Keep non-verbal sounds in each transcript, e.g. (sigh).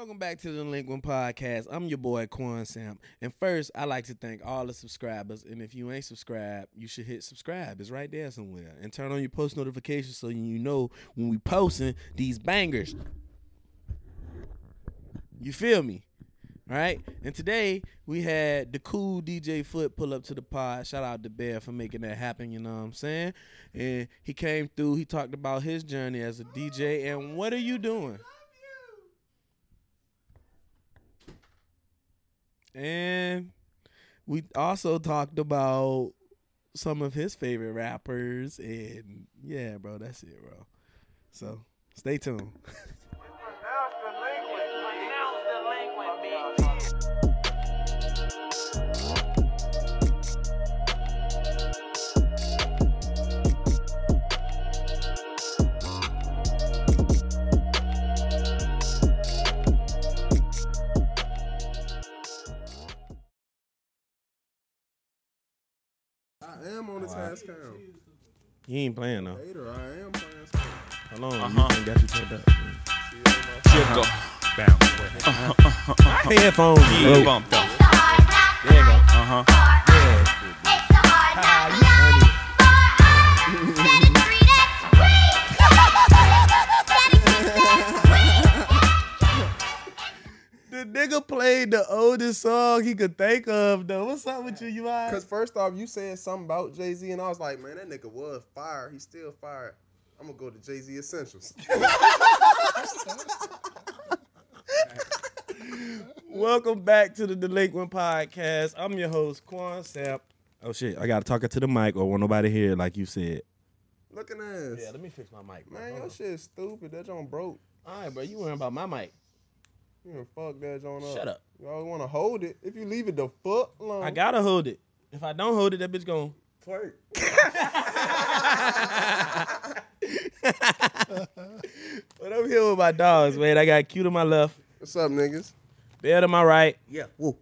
Welcome back to the Delinquent Podcast. I'm your boy Quan Sam. And first, I like to thank all the subscribers. And if you ain't subscribed, you should hit subscribe. It's right there somewhere. And turn on your post notifications so you know when we posting these bangers. You feel me? All right. And today we had the cool DJ Foot pull up to the pod. Shout out to Bear for making that happen. You know what I'm saying? And he came through. He talked about his journey as a DJ. And what are you doing? And we also talked about some of his favorite rappers. And yeah, bro, that's it, bro. So stay tuned. (laughs) I am on the task count. You ain't playing though. Later, I am playing. some. Hold on, Uh-huh. you got you turned up. Jiggle. Bounce. Headphones, Yeah, bro. bump though. There you go. Uh huh. (laughs) The nigga played the oldest song he could think of though. What's up with you, you alright? Cause first off, you said something about Jay Z, and I was like, man, that nigga was fire. He's still fired. I'm gonna go to Jay Z Essentials. (laughs) Welcome back to the Delinquent Podcast. I'm your host, Quan Sapp. Oh shit, I gotta talk it to the mic or won't nobody hear it like you said. Looking ass. Yeah, let me fix my mic. Bro. man, Hold your on. shit stupid. That joint broke. Alright, bro, you worrying about my mic. You can fuck that joint up. Shut up. You always want to hold it. If you leave it the fuck alone. I gotta hold it. If I don't hold it, that bitch gon' twerk. (laughs) But I'm here with my dogs, man. I got Q to my left, What's up, niggas? Bear to my right. Yeah. Woo.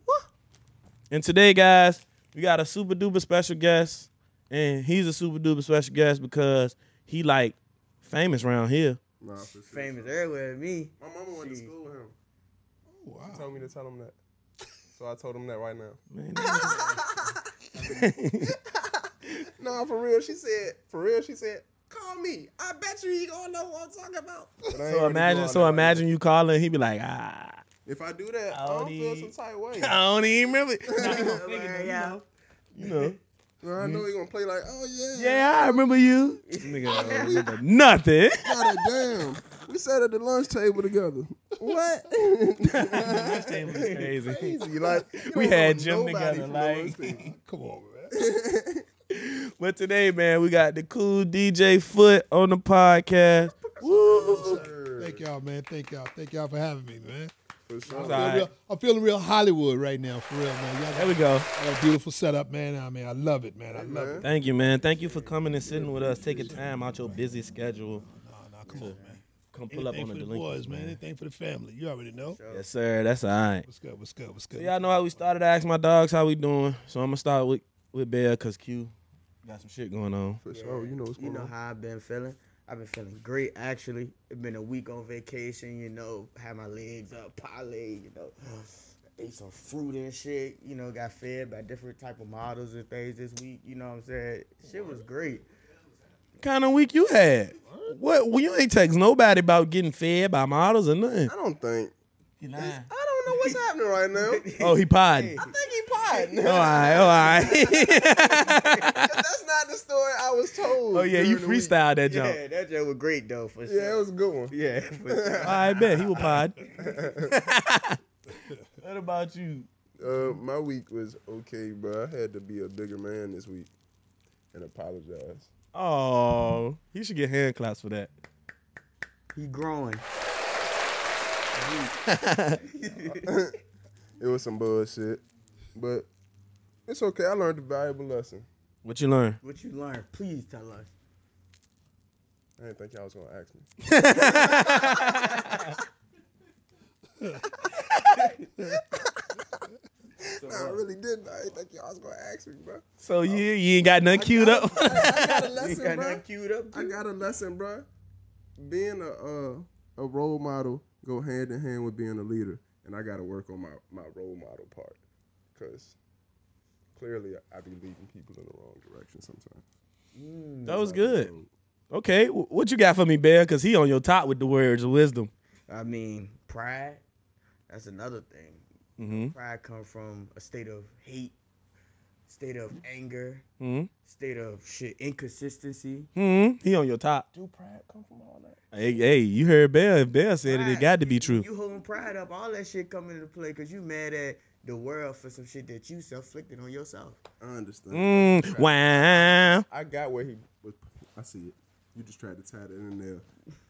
And today, guys, we got a super duper special guest. And he's a super duper special guest because he like famous around here. Nah, for sure. famous everywhere. Me, My mama went to Shit. school with him. Wow. She told me to tell him that. So I told him that right now. (laughs) Man, (laughs) Nah, for real. She said, for real, she said, call me. I bet you he gonna know what I'm talking about. But I ain't so imagine, so that right imagine you calling, he'd be like, ah. If I do that, I I don't don't feel some type (laughs) way. I don't even remember. Nah, he gonna figure it, Man, you yeah. know. You know. Well, I know he gonna play like, oh yeah. Yeah, I remember you. This nigga don't remember nothing. God damn. We sat at the lunch table together. What? (laughs) Lunch table is crazy. Crazy. Like We had know gym together, from like- Come on, man. (laughs) But today, man, we got the cool DJ Foot on the podcast. Woo. Thank y'all, man. Thank y'all. Thank y'all for having me, man. For sure. I'm feeling, right. real, I'm feeling real Hollywood right now, for real, man. Y'all There we go. got a beautiful setup, man. I mean, I love it, man. I love man. it. Thank you, man. Thank you for coming and sitting with us, taking time out your busy schedule. Nah, nah, come on, man. Come pull up Anything on the for the delinquents, boys, man. man. Anything for the family. You already know. Yes, sir. That's all right. What's good? What's good? What's good? So y'all know how we started. I asked my dogs how we doing. So I'm gonna start with with Bear because Q got some shit going on. For sure. You know what's you going know on. how I've been feeling. I've been feeling great actually. It's been a week on vacation, you know, had my legs up, parlay, you know, ate some fruit and shit, you know, got fed by different type of models and things this week, you know what I'm saying? Shit was great. Kind of week you had? What? Well, you ain't text nobody about getting fed by models or nothing. I don't think. You I don't know what's happening right now. (laughs) Oh, he podding. I think he pod. potting. All right, all right. (laughs) That's not the story I was told. oh yeah, you during the week. freestyled that jump. Yeah, that joke was great though, for sure. Yeah, it was a good one. yeah, (laughs) for sure. I bet he will pod. what about you? Uh, my week was okay, but I had to be a bigger man this week and apologize. Oh, he should get hand claps for that. He growing. (laughs) It was some bullshit, but it's okay. I learned a valuable lesson. What you learn? What you learned? Please tell us. I didn't think y'all was gonna ask me. (laughs) (laughs) no, I really didn't. I didn't think y'all was gonna ask me, bro. So you you ain't got nothing queued up? (laughs) I got a (laughs) lesson, got bro. nothing queued up? I got a lesson, bro. Being a uh, a role model go hand in hand with being a leader, and I got to work on my my role model part, because clearly I, I be leading people in the wrong direction sometimes. That was good. Okay, what you got for me, Bear? Cause he on your top with the words of wisdom. I mean, pride. That's another thing. Mm-hmm. Pride comes from a state of hate, state of anger, Mm-hmm. state of shit inconsistency. hmm He on your top. Do pride come from all that? Hey, hey, you heard Bell? If Bear said it, it got to be true. You holding pride up, all that shit come into play because you mad at the world for some shit that you self-inflicted on yourself. I understand. Mm, wow. I got where he was. I see it. You just tried to tie that in there.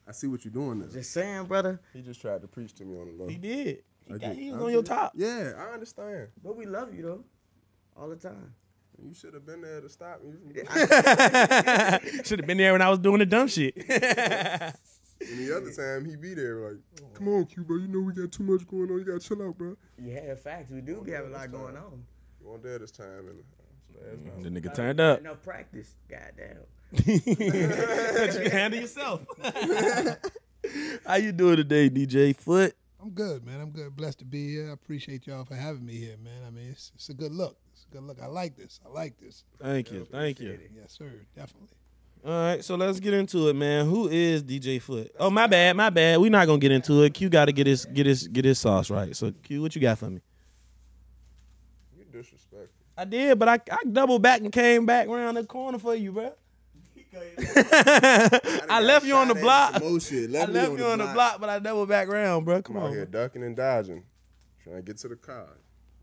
I see what you're doing there. Just saying, brother. He just tried to preach to me on the low. He did. He, got, did. he was I on your top. Yeah, I understand. But we love you though, all the time. You should have been there to stop me. (laughs) (laughs) Should have been there when I was doing the dumb shit. And the other time he be there like, come on, Q, bro. You know we got too much going on. You gotta chill out, bro. Yeah, facts. We do be having a lot going on. You weren't there this time, and mm, last the nigga turned up. Enough practice. Goddamn. (laughs) you can handle yourself. How you doing today, DJ Foot? I'm good, man. I'm good. Blessed to be here. I appreciate y'all for having me here, man. I mean, it's, it's a good look. It's a good look. I like this. I like this. Thank you, thank you. Yes, sir. Definitely. All right, so let's get into it, man. Who is DJ Foot? Oh, my bad, my bad. we not gonna get into it. Q got to get his get his get his sauce right. So Q, what you got for me? You disrespectful. I did, but I I doubled back and came back around the corner for you, bro. (laughs) I left you on the block. Some shit. I Left, left me you on the block, but I doubled back around, bro. Come I'm out on, here ducking and dodging, trying to get to the car,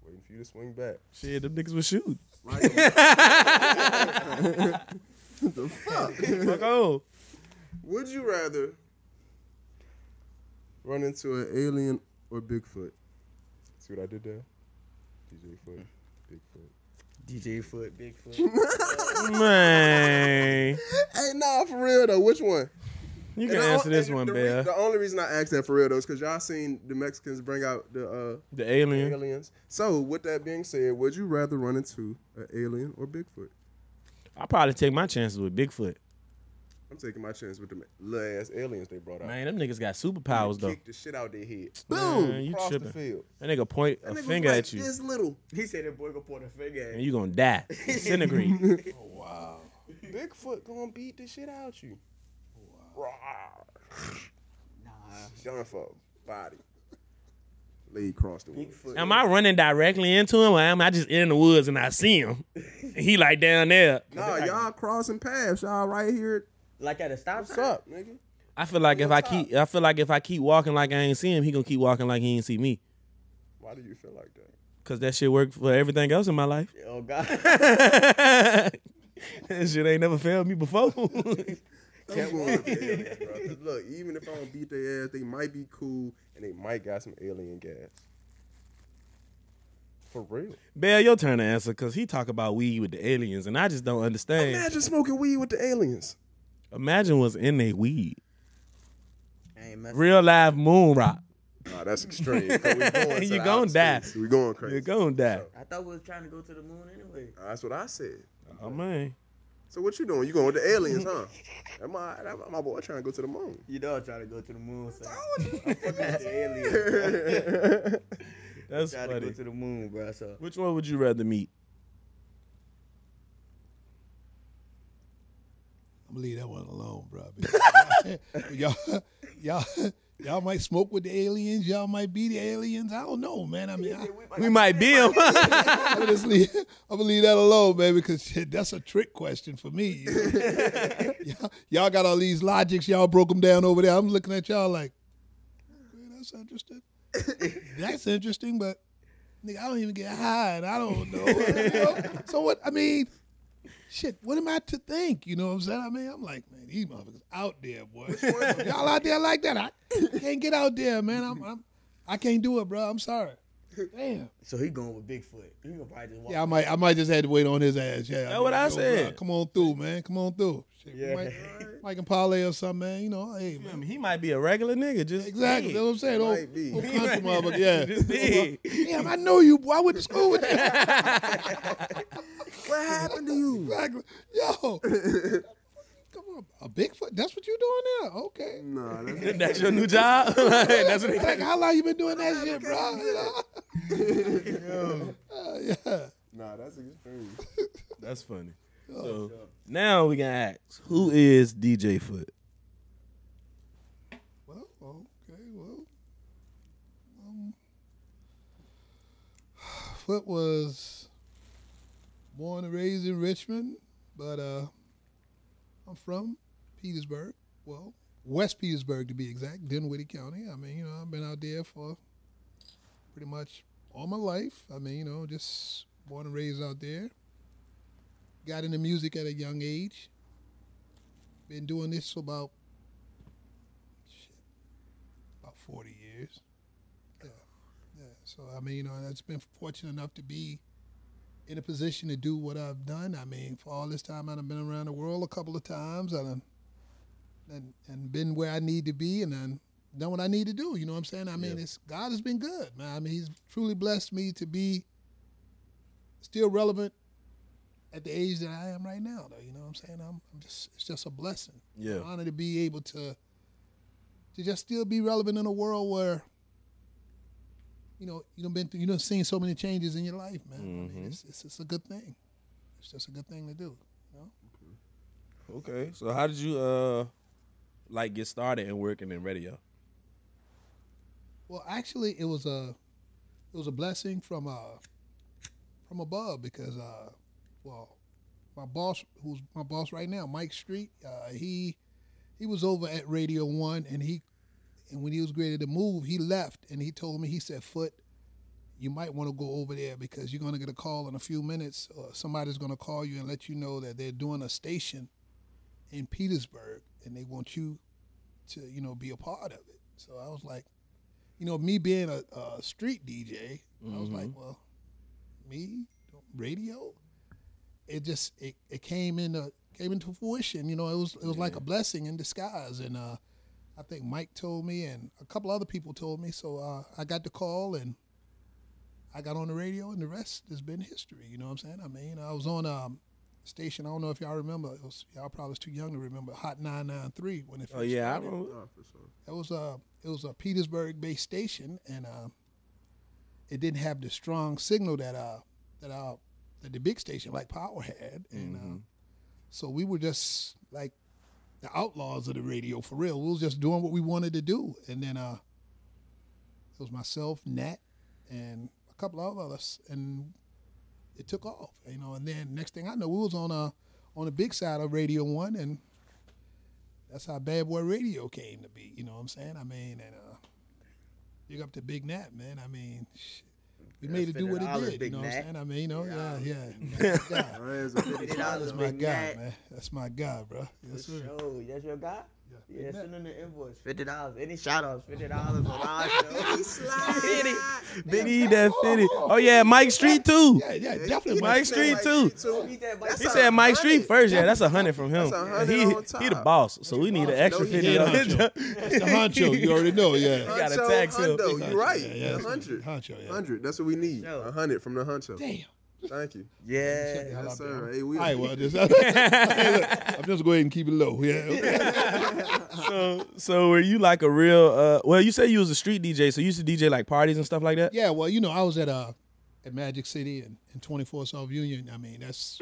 waiting for you to swing back. shit. Them niggas was shooting. (laughs) the fuck? Fuck on. Would you rather run into an alien or Bigfoot? See what I did there? DJ Foot, Bigfoot. DJ Foot, Bigfoot. (laughs) Man, Hey, nah, for real though. Which one? you can the answer on- this and one, the, re- Bear. The only reason I asked that for real though is because y'all seen the Mexicans bring out the uh, The alien. aliens. So, with that being said, would you rather run into an alien or Bigfoot? I'll probably take my chances with Bigfoot. I'm taking my chance with the little ass aliens they brought out. Man, them niggas got superpowers though. Kick the shit out their head. Man, Boom! you across tripping. the field. That nigga point That a nigga was finger like at you, This little he said that boy gonna point a finger at you. and you. you gonna die, (laughs) disintegrate. (laughs) Oh, wow. Bigfoot gonna beat the shit out you. Wow. Done for a body. Laid across the woods. Bigfoot. am I running directly into him, or am I just in the woods and I see him? (laughs) He like down there. Nah, y'all crossing paths. Y'all right here. Like at a stop What's sign? up, nigga? I feel like if I keep, I feel like if I keep walking like I ain't see him, he gonna keep walking like he ain't see me. Why do you feel like that? Cause that shit worked for everything else in my life. Oh God. (laughs) (laughs) that shit ain't never failed me before. I'm going with the aliens, bro. 'Cause look, even if I don't beat their ass, they might be cool and they might got some alien gas. For real. Bell, your turn to answer, cause he talk about weed with the aliens, and I just don't understand. Imagine smoking weed with the aliens. Imagine what's in their weed. I ain't messing. Real live moon rock. Nah, that's extreme. 'cause we going (laughs) You the gonna die. space. We going crazy. You're gonna die. I thought we was trying to go to the moon anyway. That's what I said. Oh man. So what you doing? You going with the aliens, huh? That my, that my boy trying to go to the moon. You know I'm trying to go to the moon. So I'm fucking the aliens. (laughs) That's funny. trying to go to the moon, bro. So Which one would you rather meet? Gonna leave that one alone, bro. (laughs) y'all, y'all, y'all might smoke with the aliens. Y'all might be the aliens. I don't know, man. I mean, I, We might be him. I'm gonna leave. I'm gonna leave that alone, man, because shit, that's a trick question for me. you know? (laughs) y'all, y'all got all these logics. Y'all broke them down over there. I'm looking at y'all like, "Man, that's interesting. (laughs) that's interesting, but nigga, I don't even get high, and I don't know. you know? So what? I mean, shit. What am I to think? You know what I'm saying? I mean, I'm like, man, these motherfuckers out there, boy. y'all out there like that? I can't get out there, man. I'm, I'm I can't do it, bro. I'm sorry. Damn. (laughs) so he going with Bigfoot. He gonna probably just walk. Yeah, I might, I might just had to wait on his ass. Yeah, That's what I said. bro, come on through, man. Come on through. Shit, Yeah. Mike, (laughs) Mike and Parlay or something, man. You know, hey, I man. mean, he might be a regular nigga. Just Exactly. That's what I'm saying. Might be. Oh, oh, country motherfucker. Yeah. Just big. Damn, I know you, boy. I went to school with you. (laughs) What happened to you? exactly. Yo. Come Oh, a Bigfoot. That's what you're doing now? Okay. Nah, (laughs) (laughs) that's, That's your new job. (laughs) Like, that's what Like, how long you been doing that shit, bro? You know? Uh, yeah. nah, that's extreme. That's funny. So now we can ask, who is DJ Foot? Well, okay, well. Um, (sighs) Foot was born and raised in Richmond, but uh, I'm from Petersburg. Well, West Petersburg to be exact, Dinwiddie County. I mean, you know, I've been out there for pretty much all my life. I mean, you know, just born and raised out there. Got into music at a young age. Been doing this for about shit, about 40 years. Yeah. Yeah. So, I mean, you know, I've been fortunate enough to be in a position to do what I've done. I mean, for all this time, I've been around the world a couple of times and, and, and been where I need to be and then done what I need to do. You know what I'm saying? I mean, it's God has been good, man. I mean, He's truly blessed me to be still relevant at the age that I am right now, though. You know what I'm saying? I'm, I'm just, it's just a blessing. Yeah. Honor to be able to to just still be relevant in a world where you know you don't been through, you don't seen so many changes in your life, man. I mean, it's, it's it's a good thing. It's just a good thing to do. You know? Okay. So how did you uh like get started in working in radio? Well, actually, it was a it was a blessing from uh from above because uh well my boss who's my boss right now, Mike Street, uh, he he was over at Radio One and he and when he was ready to move, he left and he told me he said, "Foot, you might want to go over there because you're gonna get a call in a few minutes. Or somebody's gonna call you and let you know that they're doing a station in Petersburg and they want you to you know be a part of it." So I was like you know, me being a, a street DJ, I was like, well, me radio, it just it, it came into came into fruition. You know, it was it was like a blessing in disguise. And uh, I think Mike told me, and a couple other people told me. So uh, I got the call, and I got on the radio, and the rest has been history. You know what I'm saying? I mean, I was on um, a station. I don't know if y'all remember. It was y'all probably was too young to remember Hot 993 when it first Oh yeah, I remember. Nah, for sure. It was a it was a Petersburg-based station, and uh, it didn't have the strong signal that uh that uh that the big station like Power had, and uh, so we were just like the outlaws of the radio for real. We was just doing what we wanted to do, and then uh, it was myself, Nat, and a couple of others, and it took off, you know. And then next thing I know, we was on uh on the big side of Radio One, and that's how Bad Boy Radio came to be. You know what I'm saying? I mean, and uh, big up to Big Nat, man. I mean, shit, we made it do what it did. Big you know what I'm saying? I mean, you know, yeah, yeah. Oh, (laughs) That's my guy. Hands are fifty Fifty dollars. dollars, That's my Big guy, man. That's my guy, bro. Yes, sir. sure. That's your guy? Yeah, Yeah, send him the invoice. Fifty dollars. Any shout outs, fifty dollars (laughs) on our show. Big E that fitty. Oh yeah, Mike Street too. Yeah, yeah, definitely. Mike Mike. Street too. He said, Mike, He said Mike Street first. Yeah, that's a hundred from him. That's he on he the boss, so we need an extra he fifty. He on the honcho. That's the honcho. You already know, yeah. (laughs) gotta Huncho, tax him. hundo, You right. Yeah, yeah, hundred. Honcho, yeah. Hundred. That's what we need. A hundred from the huncho. Damn. Thank you. Yeah. Yes, sir. Hey, we. All right, well, just, (laughs) (laughs) I'm just go ahead and keep it low. Yeah. okay. (laughs) So so were you like a real? uh Well, you said you was a street DJ, so you used to DJ like parties and stuff like that. Yeah, well, you know, I was at uh at Magic City and, and 24 South Union. I mean, that's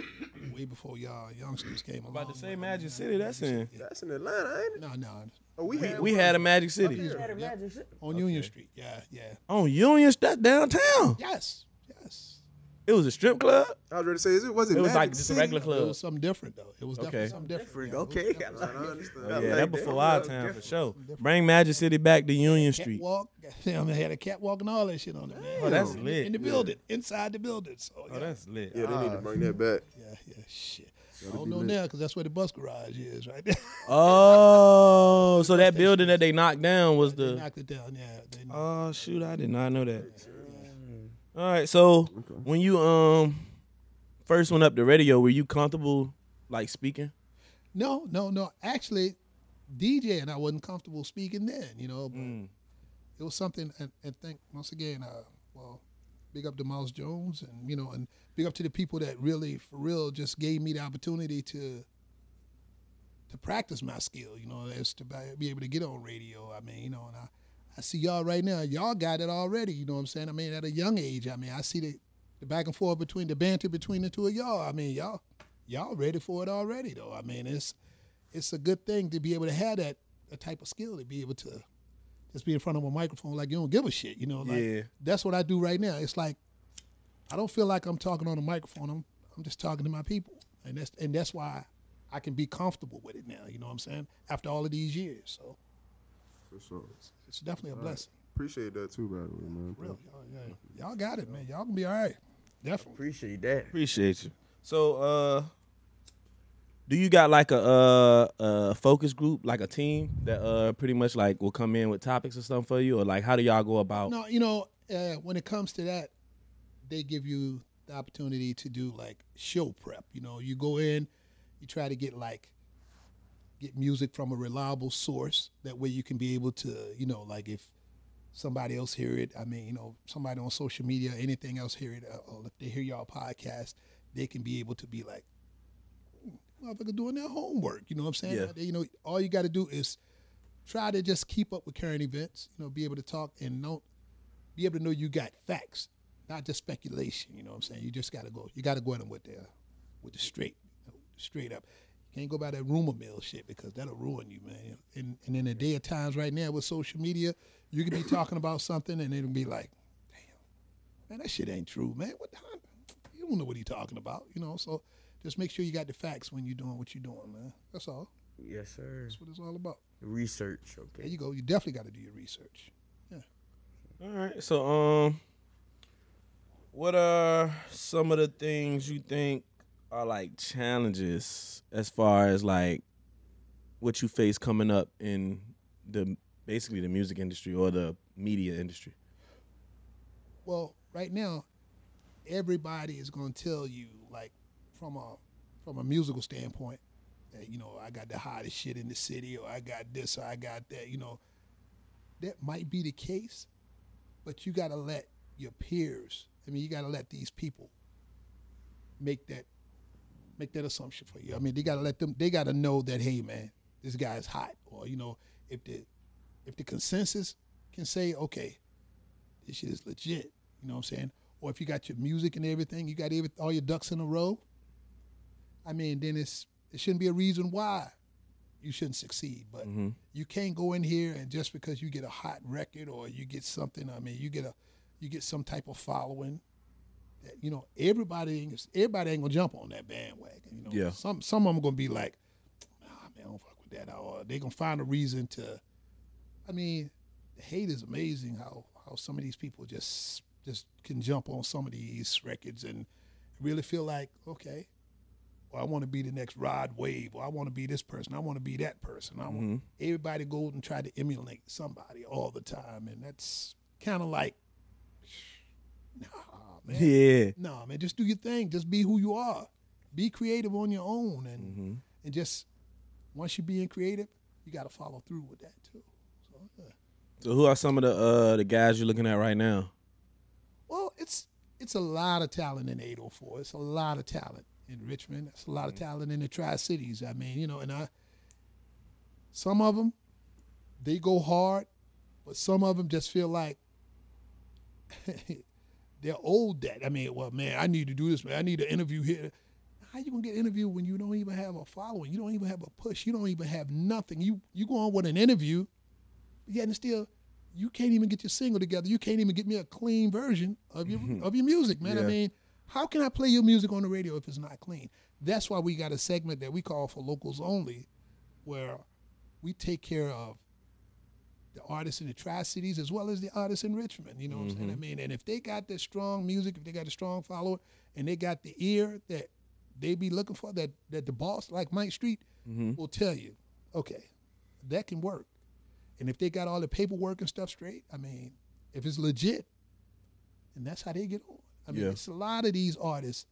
way before y'all youngsters came along. About to say Magic City. That's in. That's in Atlanta, ain't it? No, no, Oh, we had. We had a Magic City here. Had a magic shit. on Union Street. Yeah, yeah. on Union. That's downtown. Yes, yes. It was a strip club. I was ready to say, it was it? It was Magic like just a regular club. It was something different though. It was definitely Okay. something different. Different. yeah. Okay. I I like understand. Yeah, Yeah, like that before our that. time for Different. sure. Bring Magic City back to Union Street. Catwalk. I mean, had a catwalk and all that shit on it, man. Oh, that's in, lit. In the building, inside the building. So oh, yeah, Oh, that's lit. Yeah, they need to ah, bring that back. yeah, yeah, shit. I don't know now because that's where the bus garage is, right there. (laughs) Oh, so that building that they knocked down was they the. knocked it down. Yeah. They, Oh shoot, I did not know that. All right, so when you um first went up the radio, were you comfortable like speaking? No, no, no. Actually, DJ and I wasn't comfortable speaking then, you know. But Mm. it was something, and, and think once again, uh, well, big up to Mouse Jones, and you know, and big up to the people that really, for real, just gave me the opportunity to to practice my skill. You know, is to be- be able to get on radio. I mean, you know, and I, I see y'all right now. Y'all got it already. You know what I'm saying? I mean, at a young age. I mean, I see the, the back and forth between the banter between the two of y'all. I mean, y'all y'all ready for it already though. I mean, it's it's a good thing to be able to have that, that type of skill to be able to just be in front of a microphone like you don't give a shit. You know, like Yeah. that's what I do right now. It's like I don't feel like I'm talking on a microphone. I'm I'm just talking to my people, and that's and that's why I can be comfortable with it now. You know what I'm saying? After all of these years, so For sure. It's definitely a blessing. Appreciate that too, by the way, man. Real, y'all, yeah, y'all got it, man. Y'all can be all right. Definitely. Appreciate that. Appreciate you. So, uh, do you got like a uh, a focus group, like a team that uh pretty much like will come in with topics or something for you, or like how do y'all go about? No, you know, uh, when it comes to that, they give you the opportunity to do like show prep. You know, you go in, you try to get like get music from a reliable source. That way, you can be able to, you know, like if somebody else hear it, I mean, you know, somebody on social media, anything else hear it, uh, or if they hear y'all podcast, they can be able to be like, "Hmm, motherfucker doing their homework. You know what I'm saying? Yeah. You know, all you got to do is try to just keep up with current events. You know, be able to talk and don't be able to know you got facts, not just speculation. You know what I'm saying? You just got to go. You got to go at them with the with the straight, straight up. You can't go by that rumor mill shit because that'll ruin you, man. And and in the day of times right now with social media, you can be (coughs) talking about something and it'll be like, damn, man, that shit ain't true, man. What the hell? You don't know what he talking about, you know. So just make sure you got the facts when you're doing what you're doing, man. That's all. Yes, sir. That's what it's all about. Research. Okay. There you go. You definitely got to do your research. Yeah. All right. So, um, what are some of the things you think are like challenges as far as like what you face coming up in the basically the music industry or the media industry? Well, right now, everybody is going to tell you, like, from a from a musical standpoint, that you know I got the hottest shit in the city, or I got this, or I got that. You know, that might be the case, but you got to let your peers. I mean, you got to let these people make that make that assumption for you. I mean, they got to let them. They got to know that, hey, man, this guy's hot, or you know, if the if the consensus can say, okay, this shit is legit. You know what I'm saying? Or if you got your music and everything, you got every, all your ducks in a row. I mean, then it's it shouldn't be a reason why you shouldn't succeed. But mm-hmm. you can't go in here and just because you get a hot record or you get something. I mean, you get a you get some type of following. That, you know, everybody ain't- everybody ain't gonna jump on that bandwagon. You know, Yeah. Some some of them are gonna be like, nah, man, I don't fuck with that. Or they gonna find a reason to. I mean, hate is amazing how how some of these people just just can jump on some of these records and really feel like okay well i want to be the next rod wave or i want to be this person i want to be that person i want mm-hmm. everybody goes and try to emulate somebody all the time and that's kind of like nah man Yeah. no man just do your thing just be who you are be creative on your own and and just once you're being creative you got to follow through with that too so yeah. So, who are some of the uh the guys you're looking at right now? Well, it's it's a lot of talent in 804. It's a lot of talent in Richmond. It's a lot of talent in the Tri Cities. I mean, you know, and I some of them they go hard, but some of them just feel like (laughs) they're old. That I mean, well, man, I need to do this. Man, I need an interview here. How you gonna get interviewed when you don't even have a following? You don't even have a push. You don't even have nothing. You you go on with an interview, yet and still you can't even get your single together. You can't even get me a clean version of your mm-hmm. of your music, man. I mean, how can I play your music on the radio if it's not clean? That's why we got a segment that we call for locals only, where we take care of the artists in the Tri Cities as well as the artists in Richmond. You know what I'm saying? I mm-hmm. mean, and if they got the strong music, if they got a strong follower, and they got the ear that they be looking for, that that the boss like Mike Street mm-hmm. will tell you, okay, that can work. And if they got all the paperwork and stuff straight, I mean, if it's legit, and that's how they get on. I mean, Yeah. it's a lot of these artists.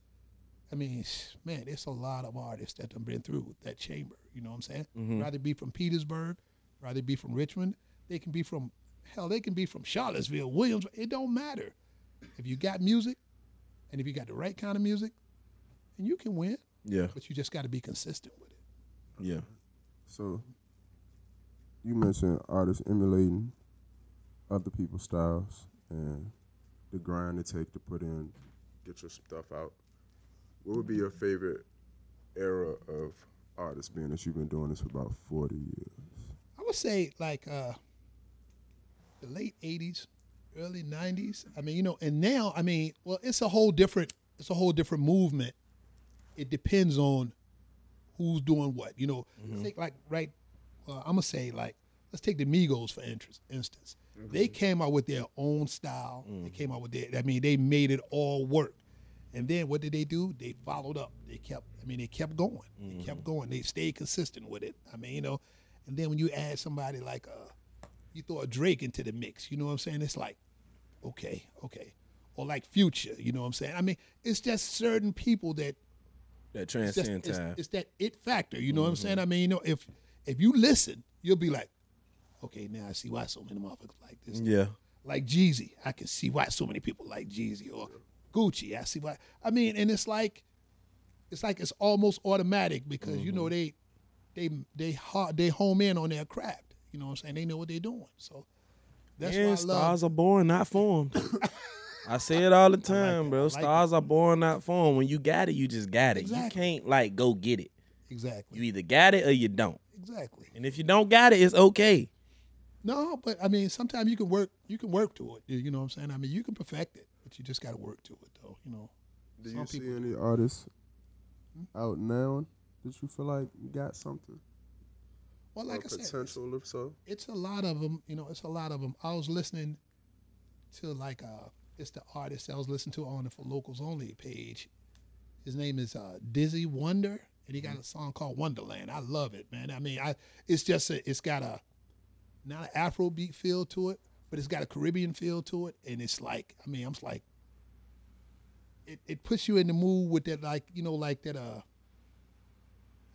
I mean, man, it's a lot of artists that have been through that chamber. You know what I'm saying? Mm-hmm. Rather be from Petersburg, rather be from Richmond. They can be from hell. They can be from Charlottesville, Williams. It don't matter. If you got music, and if you got the right kind of music, and you can win. Yeah. But you just got to be consistent with it. Yeah. So, you mentioned artists emulating other people's styles and the grind it take to put in, get your stuff out. What would be your favorite era of artists, being that you've been doing this for about forty years? I would say like uh, the late '80s, early '90s. I mean, you know, and now, I mean, well, it's a whole different, it's a whole different movement. It depends on who's doing what. You know, think like right. Uh, I'm gonna say like, let's take the Migos for interest, instance. They came out with their own style. They came out with their. I mean, they made it all work. And then what did they do? They followed up. They kept. I mean, they kept going. They kept going. They stayed consistent with it. I mean, you know. And then when you add somebody like uh, you throw a Drake into the mix. You know what I'm saying? It's like, okay, okay, or like Future. You know what I'm saying? I mean, it's just certain people that That it's, just, transcend it's, time. it's that it factor. You know what I'm mm-hmm. saying? I mean, you know, if if you listen, you'll be like, okay, now I see why so many motherfuckers like this. yeah. Like Jeezy, I can see why so many people like Jeezy or Gucci. I see why. I mean, and it's like, it's like it's almost automatic because you know mm-hmm. they, they they hard they home in on their craft. You know what I'm saying? They know what they're doing. So that's yeah, why I stars love. are born, not formed. (laughs) I say it all the time, bro. like stars are born, not formed. When you got it, you just got it. You can't like go get it. Exactly. You either got it or you don't. Exactly. And if you don't got it, it's okay. No, but I mean, sometimes you can work. You can work to it. You know what I'm saying? I mean, you can perfect it, but you just got to work to it, though. You know. Do Some you see people any artists hmm? out now that you feel like got something? Well, like I said, potential, if so. it's a lot of them. You know, it's a lot of them. I was listening to like uh, it's the artist I was listening to on the For Locals Only page. His name is uh, Dizzy Wonder, and he got a song called Wonderland. I love it, man. I mean, I it's just a, it's got a not an Afro beat feel to it, but it's got a Caribbean feel to it, and it's like I mean, I'm like it, it puts you in the mood with that like you know like that uh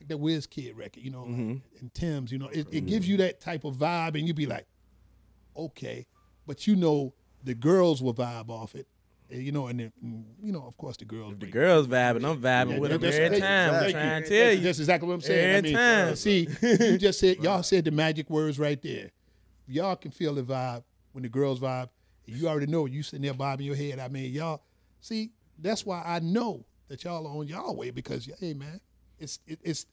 like that Wizkid record, you know, like, and Tems, you know, it, it gives you that type of vibe, and you'd be like, okay, but you know the girls will vibe off it, you know, and then, mm, you know, of course the girls. The girls vibing, I'm vibing with them every time. I'm trying to tell you. That's exactly what I'm saying. I Every mean, time. (laughs) see, you (laughs) just said y'all said the magic words right there. Y'all can feel the vibe when the girls vibe. You already know you sitting there bobbing your head. I mean, y'all see. That's why I know that y'all are on y'all way because hey, man, it's it, it's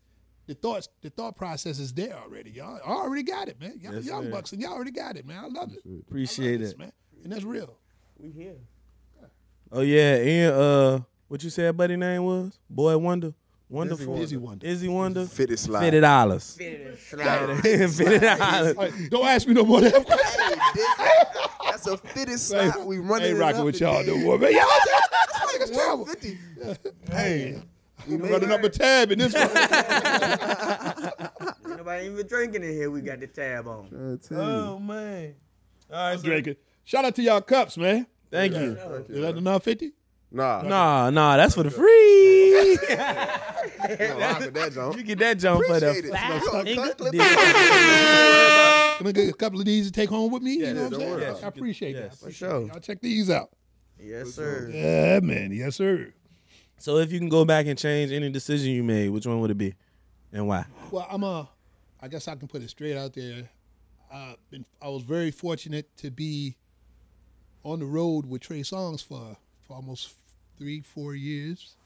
the thoughts the thought process is there already. Y'all I already got it, man. Y'all Yes, young sir. bucks and y'all already got it, man. I love it. Appreciate This, it. man, and that's real. We here. Oh yeah, and uh, what you said, buddy? Name was Boy Wonder, Wonderful, Izzy Wonder. Izzy Wonder, Fitted slide. fifty dollars, Fitted fifty dollars. All (laughs) right, don't ask me no more. that question. That's a fitted slide. we running ain't rocking with y'all today. no more, man. Y'all, niggas terrible. 150. Hey, we running up a tab in this one. (laughs) Nobody even drinking in here. We got the tab on. Trying to tell oh, you. Oh man! All right, so- drinking. Shout out to y'all cups, man. Thank you. Is that enough fifty? Nah, Nah, nah, that's for the free. (laughs) no, rock that, (laughs) John. you get that jump for the Appreciate it. gonna nigga. cut, clip Yeah. Can I get a couple of these to take home with me? you know what I'm saying? worry I appreciate Yes. that. For sure. Y'all check these out. Yes, sir. Yeah, man. Yes, sir. So if you can go back and change any decision you made, which one would it be, and why? Well, I'm a. I guess I can put it straight out there. Uh, been, I was very fortunate to be on the road with Trey Songz for for almost three, four years.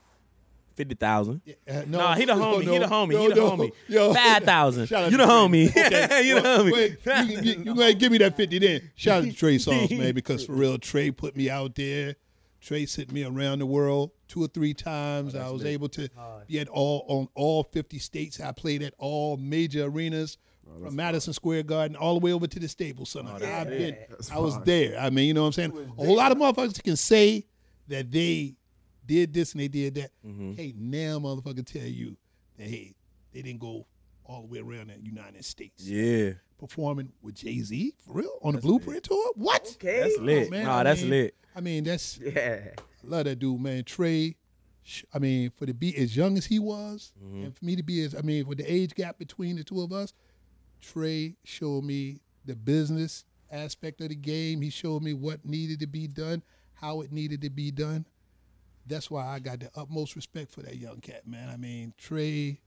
Fifty thousand. Uh, no, Nah, he the homie. no, he the homie. no, he the no. homie. (laughs) Yo. Five thousand. You to the homie. Okay, (laughs) you the well, homie. wait, you, can get- you gonna give me that fifty then? Shout out to Trey Songz, man, because for real, Trey put me out there. Trey sent me around the world two or three times. I was able to be at all on all fifty states. I played at all major arenas. From Madison Square Garden all the way over to the Staples Center. I've been, I was there. I mean, you know what I'm saying? A whole lot of motherfuckers can say that they did this and they did that. Hey, now motherfucker tell you that hey, they didn't go all the way around the United States Yeah, performing with Jay Z for real on the Blueprint tour. What? Okay. that's lit. man, nah, I that's mean- lit. I mean, that's (laughs) Yeah. love that dude, man. Trey. I mean, for to be as young as he was, mm-hmm. and for me to be as I mean, with the age gap between the two of us, Trey showed me the business aspect of the game. He showed me what needed to be done, how it needed to be done. That's why I got the utmost respect for that young cat, man. I mean, Trey,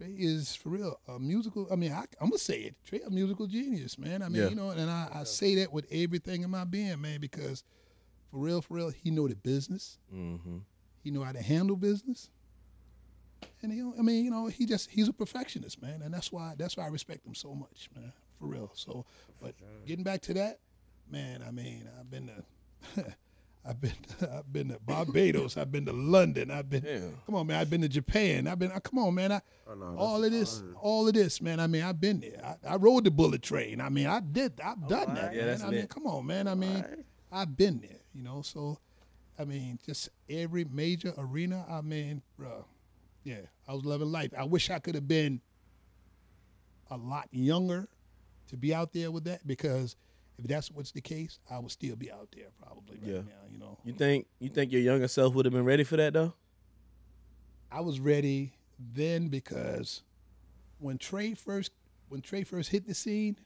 Trey is for real a musical. I mean, I, I'm gonna say it. Trey a musical genius, man. I mean, Yeah. you know, and I, I say that with everything in my being, man, because for real, for real, he know the business. Mm-hmm. He know how to handle business. And he, I mean, you know, he just he's a perfectionist, man, and that's why that's why I respect him so much, man, for real. So, but getting back to that, man, I mean, I've been to, (laughs) I've been, (laughs) I've been to Barbados, I've been to London, I've been, Yeah. come on, man, I've been to Japan, I've been, uh, come on, man, I, Oh, no, all of this, fine. all of this, man. I mean, I've been there. I, I rode the bullet train. I mean, I did, I've oh, done that, Yeah, man. that's I mean, come on, man. I mean, I've been there, you know. So, I mean, just every major arena. I mean, bruh, yeah, I was loving life. I wish I could have been a lot younger to be out there with that because if that's what's the case, I would still be out there probably right Yeah. now. You know, You think you think your younger self would have been ready for that though? I was ready then because when Trey first when Trey first hit the scene,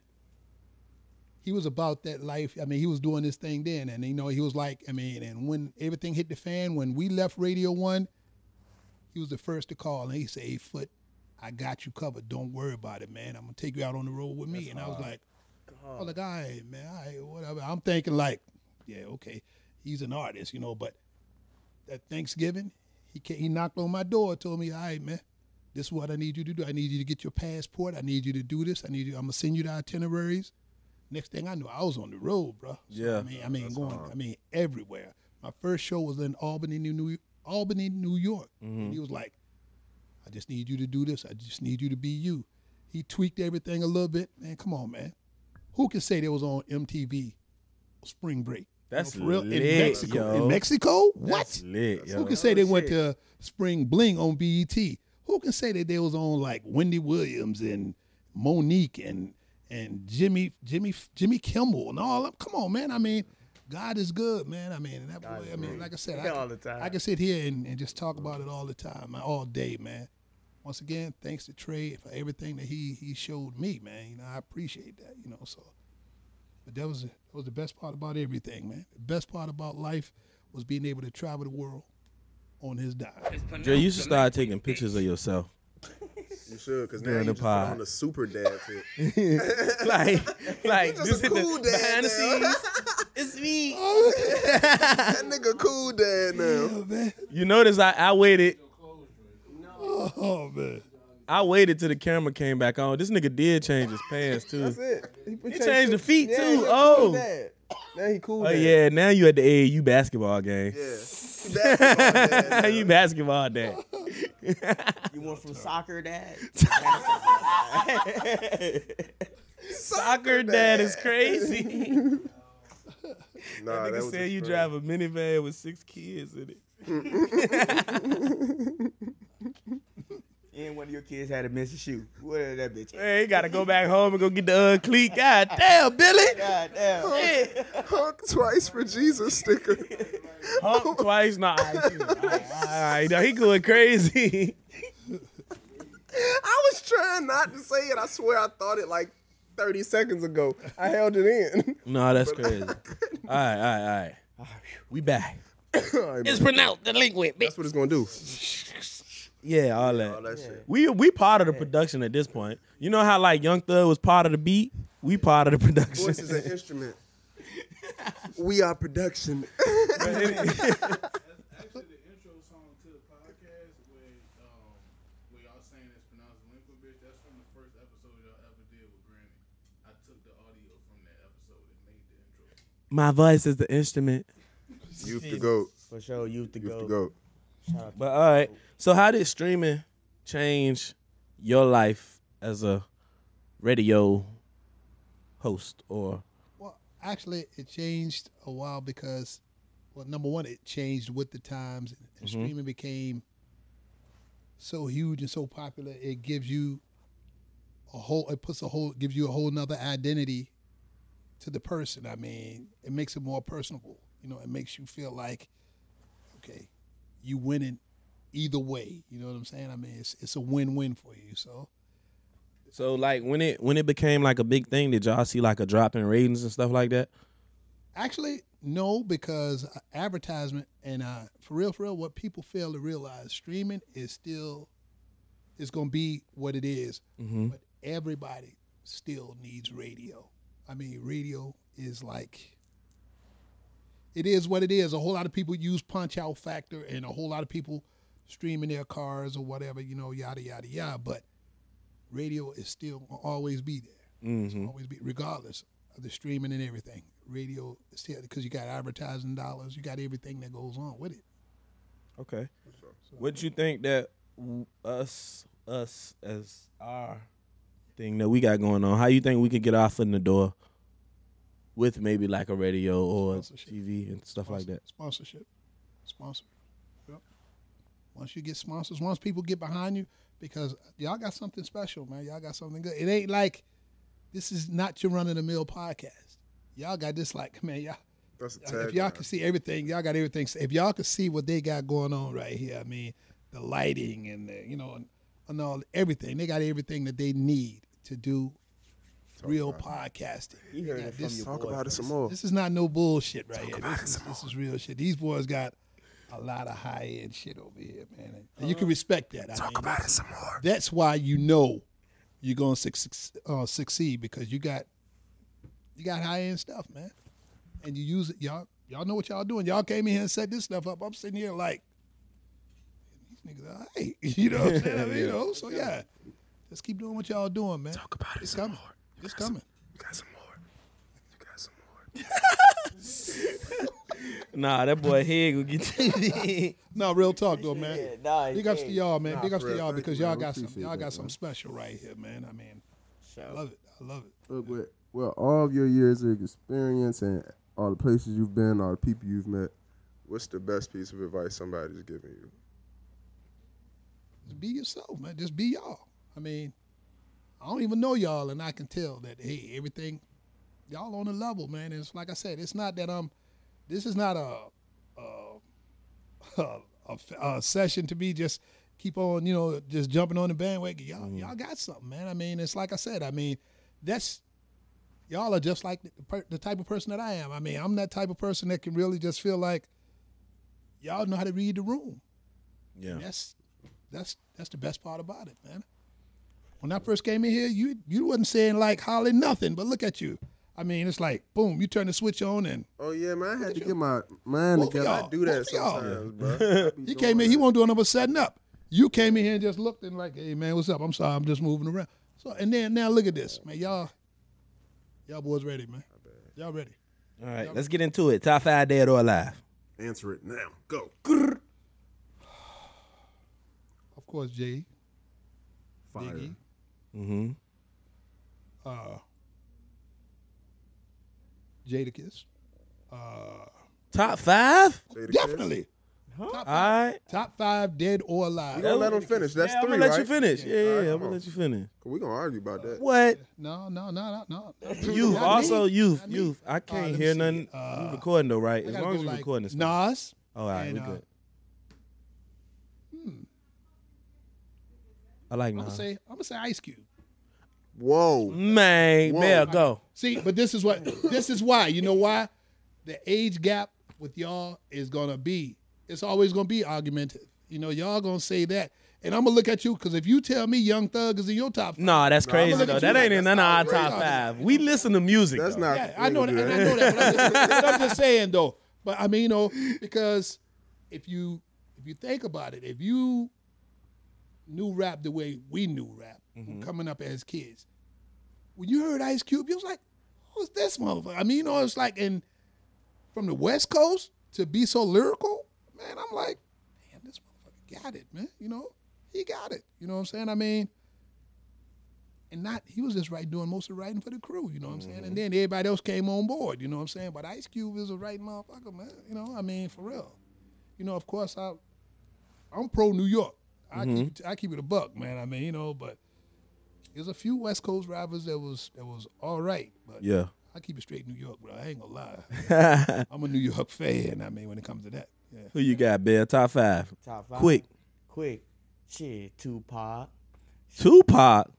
he was about that life. I mean, he was doing this thing then, and you know, he was like, I mean, and when everything hit the fan, when we left Radio One, he was the first to call, and he said, "Hey, Foot, I got you covered. Don't worry about it, man. I'm gonna take you out on the road with me." and I was like, Uh-huh. I was like, all right, man, all right, whatever. I'm thinking like, yeah, okay, he's an artist, you know, but at Thanksgiving, he came, he knocked on my door, told me, all right, man, this is what I need you to do. I need you to get your passport. I need you to do this. I need you. I'm gonna send you the itineraries. Next thing I knew, I was on the road, bro. So, Yeah. I mean, I mean, going, I mean, everywhere. My first show was in Albany, New, New Albany, New York. Mm-hmm. And he was like, I just need you to do this. I just need you to be you. He tweaked everything a little bit. Man, come on, man. Who can say they was on MTV Spring Break? That's You know, for real lit, in Mexico. yo. In Mexico? What? That's lit, yo. Who can say they went to Spring Bling on BET? Who can say that they was on like Wendy Williams and Mo'Nique and and Jimmy Jimmy Jimmy Kimmel and all them? Come on, man. I mean, God is good, man. I mean, and that boy, I mean, like I said, I, All can- the time. I can sit here and, and just talk about it all the time, all day, man. Once again, thanks to Trey for everything that he he showed me, man. You know, I appreciate that. You know, so. But that was that was the best part about everything, man. The best part about life was being able to travel the world on his dime. Dre, you should start taking pictures of yourself. (laughs) You should, because now During you the just put on the super dad fit. (laughs) like, like (laughs) just just, a cool the dad behind the scenes. It's me. Oh, that nigga cool dad now. Oh man, You notice I, I waited. Oh man. I waited till the camera came back on. This nigga did change his pants too. That's it. He changed the feet Yeah, too. he a cool Oh, dad. Now he cool oh dad. yeah. Now you at the AAU basketball game. Yeah. (laughs) Basketball dad (laughs) you basketball dad. (laughs) You went from soccer dad. Soccer dad is crazy. Nah, Nigga that said you his drive a minivan with six kids in it. And one of your kids had to miss a missing shoe. Where that bitch? at? Man, he gotta go back home and go get the uh, cleat. God damn, Billy. (laughs) God damn. Honk twice for Jesus sticker. Hump (laughs) twice. Nah, all right, all right, all right. Now he going crazy. (laughs) I was trying not to say it. I swear I thought it like 30 seconds ago. I held it in. no, that's crazy. All right, all right, all right. We back. All right, It's pronounced delinquent, bitch. That's what it's gonna do. Yeah, all All that. that shit. We we part of the production at this point. You know how like Young Thug was part of the beat. We part of the production. Voice is an (laughs) instrument. We are production. (laughs) (laughs) Actually, the intro song to the podcast um, where y'all saying it's pronounced Lincoln bitch, that's from the first episode y'all ever did with Granny. I took the audio from that episode and made the intro. My voice is the instrument. Youth to go. For sure, youth to Youth go. to go. But all right. So how did streaming change your life as a radio host or Well, actually, it changed a while because, well, number one, it changed with the times, and mm-hmm. streaming became so huge and so popular. It gives you a whole. It puts a whole. Gives you a whole nother identity to the person. I mean, it makes it more personable. You know, it makes you feel like, okay, you winning either way. You know what I'm saying? I mean, it's it's a win-win for you. So. so like when it when it became like a big thing, did y'all see like a drop in ratings and stuff like that? Actually, no, because uh, advertisement and uh, for real, for real, what people fail to realize, streaming is still is gonna be what it is. Mm-hmm. But everybody still needs radio. I mean, radio is like it is what it is. A whole lot of people use punch out factor, and a whole lot of people streaming their cars or whatever, you know, yada yada yada. But radio is still always be there. Mm-hmm. gonna always be, regardless of the streaming and everything. Radio is still because you got advertising dollars, you got everything that goes on with it. Okay. What you think that us us as our thing that we got going on? How you think we could get our foot in the door with maybe like a radio or TV and stuff like that? Sponsorship, sponsor. Yep. Once you get sponsors, once people get behind you, because y'all got something special, man. Y'all got something good. It ain't like this is not your run of the mill podcast. Y'all got this like, man, y'all. That's a tag. If y'all can see everything, y'all got everything. If y'all can see what they got going on right here, I mean, the lighting and the, you know, and, and all everything, they got everything that they need to do real podcasting. You heard got it from this- your Talk boy about it some more. this is not no bullshit right here. This is, this is real shit. These boys got a lot of high end shit over here, man. And you can respect that. I Talk mean, about it some more. that's why you know you're gonna suc- uh, succeed because you got you got high end stuff, man, and you use it. Y'all y'all know what y'all doing. Y'all came in here and set this stuff up. I'm sitting here like these niggas, all right, (laughs) you know what I'm saying? I you know, so yeah, just keep doing what y'all doing, man. Talk about it It's some coming. more. It's coming. You got some more. You got some more. (laughs) Nah, that boy head will get you. (laughs) No, real talk though, man. Yeah, nah, Big ups yeah. to y'all, man. Nah, Big ups to real. y'all because you, y'all got some y'all got man. something special right here, man. I mean, I love it. I love it. Look, with, well, all of your years of experience and all the places you've been, all the people you've met, what's the best piece of advice somebody's giving you? Just be yourself, man. Just be y'all. I mean, I don't even know y'all, and I can tell that hey, everything y'all on the level, man. And it's like I said, it's not that I'm. This is not a a, (laughs) a, a, a session to be just keep on, you know, just jumping on the bandwagon. Y'all, mm-hmm. y'all got something, man. I mean, it's like I said. I mean, that's y'all are just like the, the type of person that I am. I mean, I'm that type of person that can really just feel like y'all know how to read the room. yeah. That's that's that's the best part about it, man. When I first came in here, you you wasn't saying like hardly nothing, but look at you. I mean, it's like boom, you turn the switch on and Oh yeah, man, I had to get my mind Both together. I y'all. do that Both y'all. sometimes, bro. (laughs) He doing came in, that. he won't do another setting up. You came in here and just looked and like, hey man, what's up? I'm sorry, I'm just moving around. So and then now look at this, man. Y'all, y'all boys ready, man. Y'all ready? All right, let's get into it. Top five dead or alive. Answer it now. Go. (sighs) Of course, Jay, Fire. Biggie, Mm-hmm. uh, Jadakiss. Uh, Top five? Say the kiss. definitely All right. top five dead or alive. We gonna let them finish. That's yeah, 3 I'm gonna let right? you finish. Yeah, yeah, All right, I'm gonna on. let you finish. We gonna argue about that. What? No, no, no, no, no. Youth, also me. youth, Not me. youth. I Uh, can't let me hear see. nothing. Uh, you recording though, right? As long go as you like recording this. Nas. Oh, all right, and, we uh, good. I like I'm gonna Nas. say I'm gonna say Ice Cube. Whoa. Man, Whoa. Bear, go. See, but this is what this is why. You know why? The age gap with y'all is gonna be. It's always gonna be argumentative. You know, y'all gonna say that, and I'm gonna look at you because if you tell me Young Thug is in your top, five, Nah, that's crazy though. That ain't like in that's none of our top five. We listen to music. That's though. not. yeah, I know ain't that, and I know that. But I'm, just, (laughs) I'm just saying though. But I mean, you know, because if you if you think about it, if you knew rap the way we knew rap Mm-hmm. coming up as kids, when you heard Ice Cube, you was like, "Who's this motherfucker?" I mean, you know, it's like, and from the West Coast to be so lyrical, man, I'm like, damn, this motherfucker got it, man. You know, he got it. You know what I'm saying? I mean, and not he was just right doing most of the writing for the crew, you know what I'm saying? And mm-hmm. then everybody else came on board, you know what I'm saying? But Ice Cube is a writing motherfucker, man. You know, I mean, for real. You know, of course I I'm pro New York. I keep mm-hmm. I keep it a buck, man. I mean, you know, but there's a few West Coast rappers that was that was all right, but Yeah. I keep it straight New York, bro. I ain't gonna lie. (laughs) I'm a New York fan. I mean, when it comes to that, yeah. Who you got, Bill? Top five. Top five. Quick. Quick. Shit, Tupac. Tupac.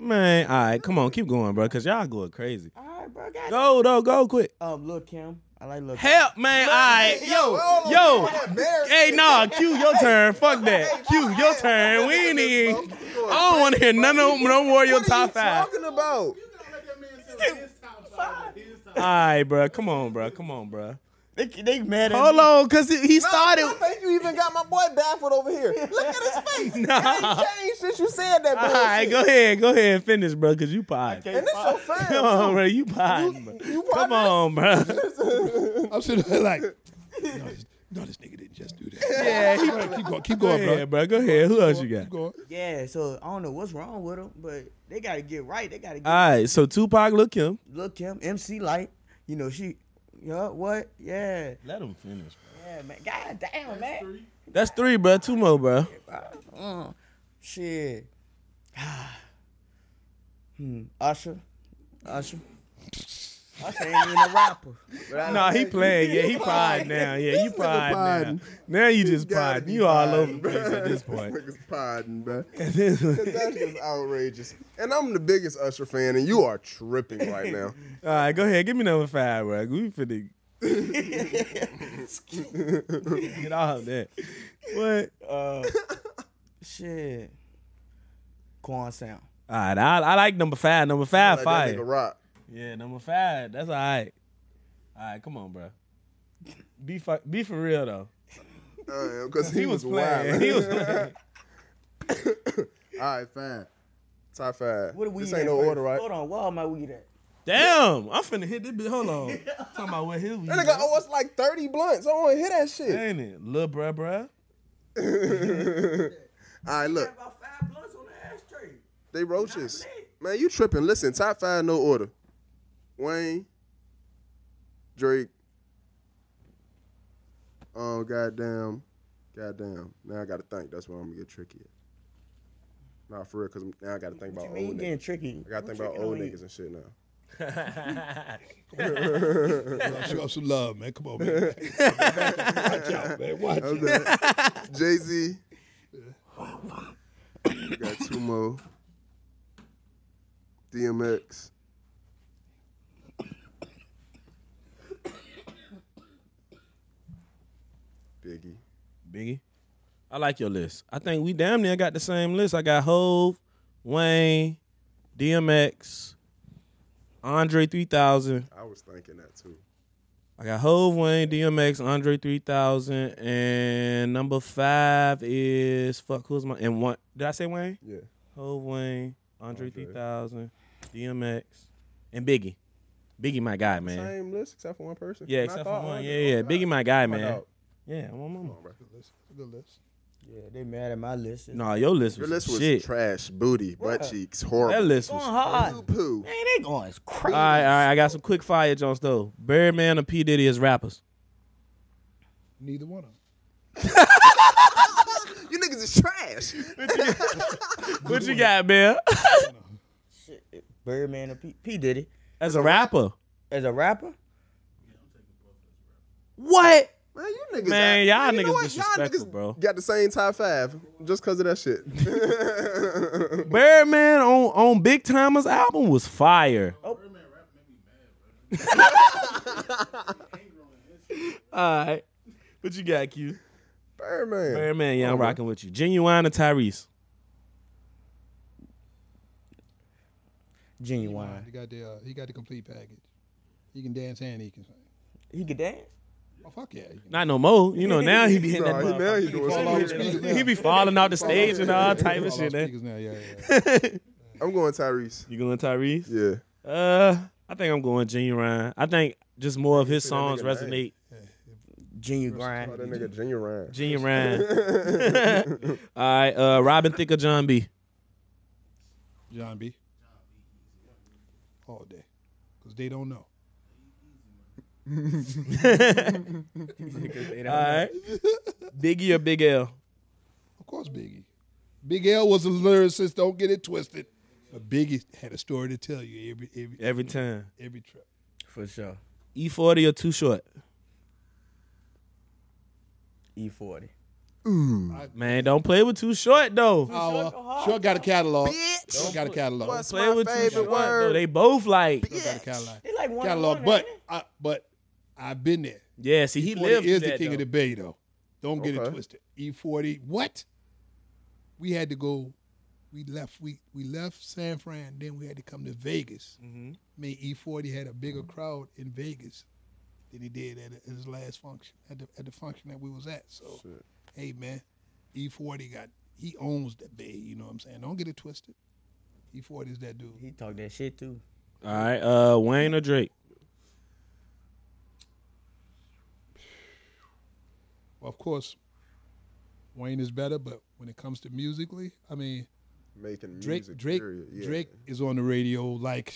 Man, all right, come on, keep going, bro, cause y'all going crazy. All right, bro. Got Go, though, go quick. Um, Lil Kim. I like Lil Kim. Help, man. All right, yo, yo. Hey, nah, Q, your turn. Fuck that. Q, your turn. We ain't even. Going I don't want to hear none of no more of your What are you top five. talking about? You gotta let that man tell his top five. All right, bro. Come on, bro. Come on, bro. They, they mad at Hold me. on, cause he he started. I think you even got my boy baffled over here. Look at his face. (laughs) Nah. It ain't changed since you said that All bullshit. right, go ahead, go ahead and finish, bro, cause you pod. And this your fan. (laughs) Come on, bro. You pod, bro. you Come on, bro. (laughs) I'm sitting there like, no, this, nigga didn't just do that. (laughs) Yeah, he, All right, keep going, keep go going, bro. ahead, bro. Go ahead. Who else you Keep got? going. Yeah, so I don't know what's wrong with them, but they gotta get right. They gotta get All right, so Tupac, Lil Kim. Lil Kim, MC Lyte. You know she, yeah, what? Yeah, Let him finish. Bro. Yeah, man. God damn, man. That's three, bro. Two more, bro. Uh, shit. (sighs) hmm. Usher, Usher. (laughs) Usher ain't even a rapper. No, Nah, he playing. Yeah, he (laughs) pod now. Yeah, you pod now. Now you just Gotta pod. be You all over the place at this point. (laughs) Niggas podding, bro. (laughs) And That's just outrageous. And I'm the biggest Usher fan, and you are tripping right now. All right, go ahead. Give me number five, bro. We finna get off of that. What? uh, shit. Quan Sound. All right, I, I like number five. Number five, Like that nigga rock. Yeah, number five. That's all right. All right, come on, bro. Be fu- be for real though. Because He, he, was, was, playing. wild. He was playing. (laughs) All right, fine. Top five. What are we this ain't no order, right? Hold on, where all my weed at? Damn, I'm finna hit this bitch. Hold on. (laughs) Talking about what his weed That nigga owe us like 30 blunts. I don't want to hit that shit. Ain't it? Lil bruh bruh. (laughs) All right, look. About five blunts on the ashtray. They roaches. Man, you tripping. Listen, top five, no order. Wayne, Drake, oh, goddamn, goddamn. Now I got to think. That's where I'm going to get tricky at. Nah, for real, because now I got to think What about you mean old getting niggas. tricky? I got to think about old niggas and shit now. Show (laughs) us some love, man. Come on, man. (laughs) Watch out, man. Watch out. Jay Z. got two more. DMX. Biggie. Biggie. I like your list. I think we damn near got the same list. I got Hove, Wayne, DMX, Andre 3000. I was thinking that too. I got Hove, Wayne, DMX, Andre 3000, and number five is fuck. Who's my and one? Did I say Wayne? Yeah. Hove, Wayne, Andre, Andre. 3000, DMX, and Biggie. Biggie, my guy, man. Same list except for one person. Yeah, And except for one. Yeah, yeah. Biggie, my guy, man. Dog. Yeah, I'm on my Come mama. on, bro. Good list. Yeah, they mad at my list. It's No, your list Your was, list was shit. trash, booty, butt What? cheeks, that horrible. list going was. hard. Poo poo. Man, they going as crazy. All right, all right. I got some quick fire, Jones though. Birdman or P Diddy as rappers. Neither one of them. (laughs) You niggas is trash. What you got, (laughs) man? (laughs) Shit, Birdman and P, P Diddy As a rapper. as a rapper. What? Man, you niggas. Man, y'all you know niggas what? disrespectful, y'all niggas bro. Got the same top five just because of that shit. (laughs) Birdman on on Big Timers album was fire. (laughs) All right. What you got, Q? Birdman. Birdman, yeah, I'm rocking with you. Ginuwine or Tyrese? Ginuwine. He got the uh, he got the complete package. He can dance and he can sing. He can dance. Oh fuck yeah! Not no more. You know, now he be hitting (laughs) Nah, he, that. now he motherfucker. doing Fall some off the speakers now. He be falling off the stage and all type of shit. off eh? now. Yeah, yeah, yeah. (laughs) I'm going Tyrese. You going Tyrese? Yeah. Uh, I think I'm going Ginuwine. I think just more of his Say that songs nigga resonate. Ginuwine Oh, grind. that nigga genuine. Genuine. (laughs) All right, uh, Robin Thicke or Jon B. Jon B. All day, because they don't know. All right, Biggie or Big L. Of course, Biggie. Big L was a lyricist. Don't get it twisted. But Biggie had a story to tell you every every Every time. every trip. For sure. E40 or Too Short. E40. Man, don't play with Too Short though. Oh, uh, sure got a catalog. Sure got a catalog. What's Play my with Too favorite Short though. They both like. Sure got a catalog. They like one Catalog, one, but ain't I, but I've been there. Yeah, see, he E40 lived is that, the king though. of the bay, though. Don't get it twisted. E40, what? We had to go. we left we we left San Fran, then we had to come to Vegas. Mm-hmm. I mean, E40 had a bigger crowd in Vegas than he did at his last function at the at the function that we was at. So, Shit. hey man, E40 got he owns the bay. You know what I'm saying? Don't get it twisted. E40 is that dude. He talk that shit too. All right, uh, Wayne or Drake? Well, of course, Wayne is better, but when it comes to musically, I mean, Making Drake music. Drake period. Yeah. Drake is on the radio like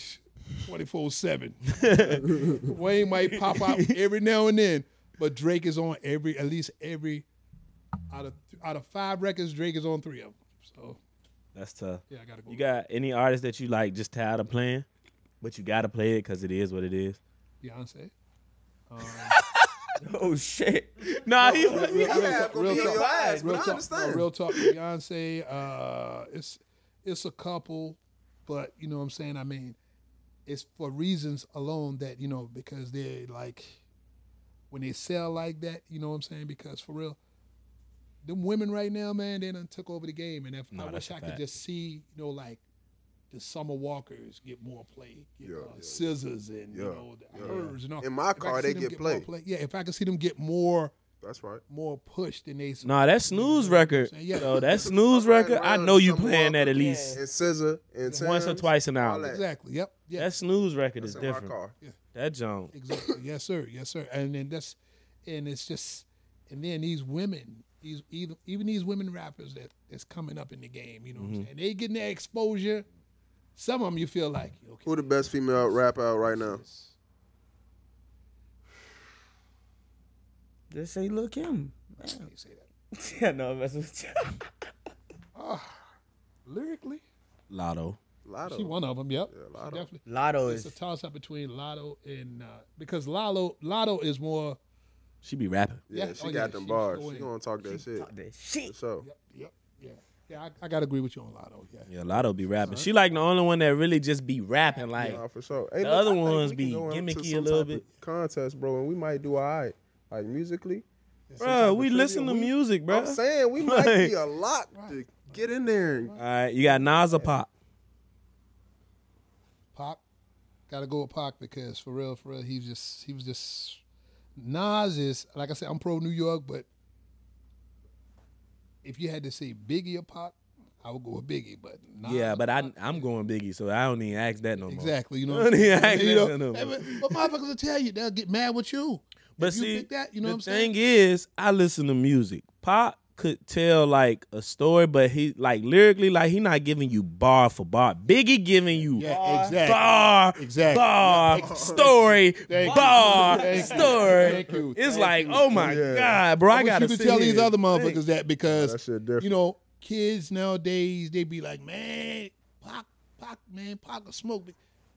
24/7. (laughs) Wayne might pop out every now and then, but Drake is on every at least every out of out of 5 records Drake is on 3 of them. So, That's tough. yeah, I got to go. You got any artist that you like just tired of playing, but you gotta play it because it is what it is? Beyonce. Um, (laughs) (laughs) Oh shit. Nah, he, real, real, Yeah, real, gonna real be on talk, your ass, but real I talk, understand. no, real talk. Beyonce, uh, it's it's a couple, but you know what I'm saying. I mean, it's for reasons alone that you know because they're like when they sell like that. You know what I'm saying? Because for real, them women right now, man, they done took over the game, and if No, I wish I could fact. just see, you know, like. The Summer Walkers get more play, get, Yeah, uh, yeah. scissors and you know the yeah. hers and all. In my If car, they see them get more play. Yeah, if I could see them get more That's right. more push than they. nah, that snooze record. Yeah. Yo, that snooze record. I know you playing that at least And SZA and once or twice an hour. Exactly. Yep. Yeah. That snooze record That's is in my different. car. That junk. exactly. yes, sir. Yes, sir. And then that's, and it's just, and then these women, these even even these women rappers that that's coming up in the game. You know what I'm saying? They getting their exposure. Some of them you feel like okay. Who the best female rapper out right now? Just say look him. I can't say that. (laughs) yeah, no, that's what Lyrically, Latto. Latto. she one of them. Yep. Yeah, Latto. definitely. Latto is. It's is a toss up between Latto and uh, because Latto Latto is more. She be rapping. Yeah, Yeah, she oh, got yeah, them she- bars. she She gonna talk that shit. talk that shit. So Yep. Yep. Yeah. Yeah. I, I gotta agree with you on Latto. Yeah. Yeah, Latto be rapping. She like the only one that really just be rapping. Like, Nah, for sure. Hey, The look, other ones be can go into gimmicky a little bit. Contest, bro, and we might do all right. Like musically. bro, we listen to we- music, bro. I'm saying we might Like- be a lot to get in there. And, All right, you got Nas or Pop? Pac, gotta go with Pac because for real, for real, he's just he was just Nas is like I said, I'm pro New York, but if you had to say Biggie or Pac, I would go with Biggie. But Nas Yeah, but I, I'm going Biggie, so I don't even ask that no more. exactly, you (laughs) know, I what I'm don't even ask you that know, no hey, more. but, but motherfuckers will tell you they'll get mad with you. But If you see, pick that, you know the what I'm saying? thing is, I listen to music. Pop could tell like a story, but he like lyrically, like he not giving you bar for bar. Biggie giving you Yeah, exactly. bar, Exactly. bar, story, Thank bar, you. story. Thank you. It's Thank like, you. oh my Yeah. god, bro, I, I gotta you could tell here these other think. motherfuckers that because that you know kids nowadays they be like, man, Pac, Pac, man, Pac will smoke. me."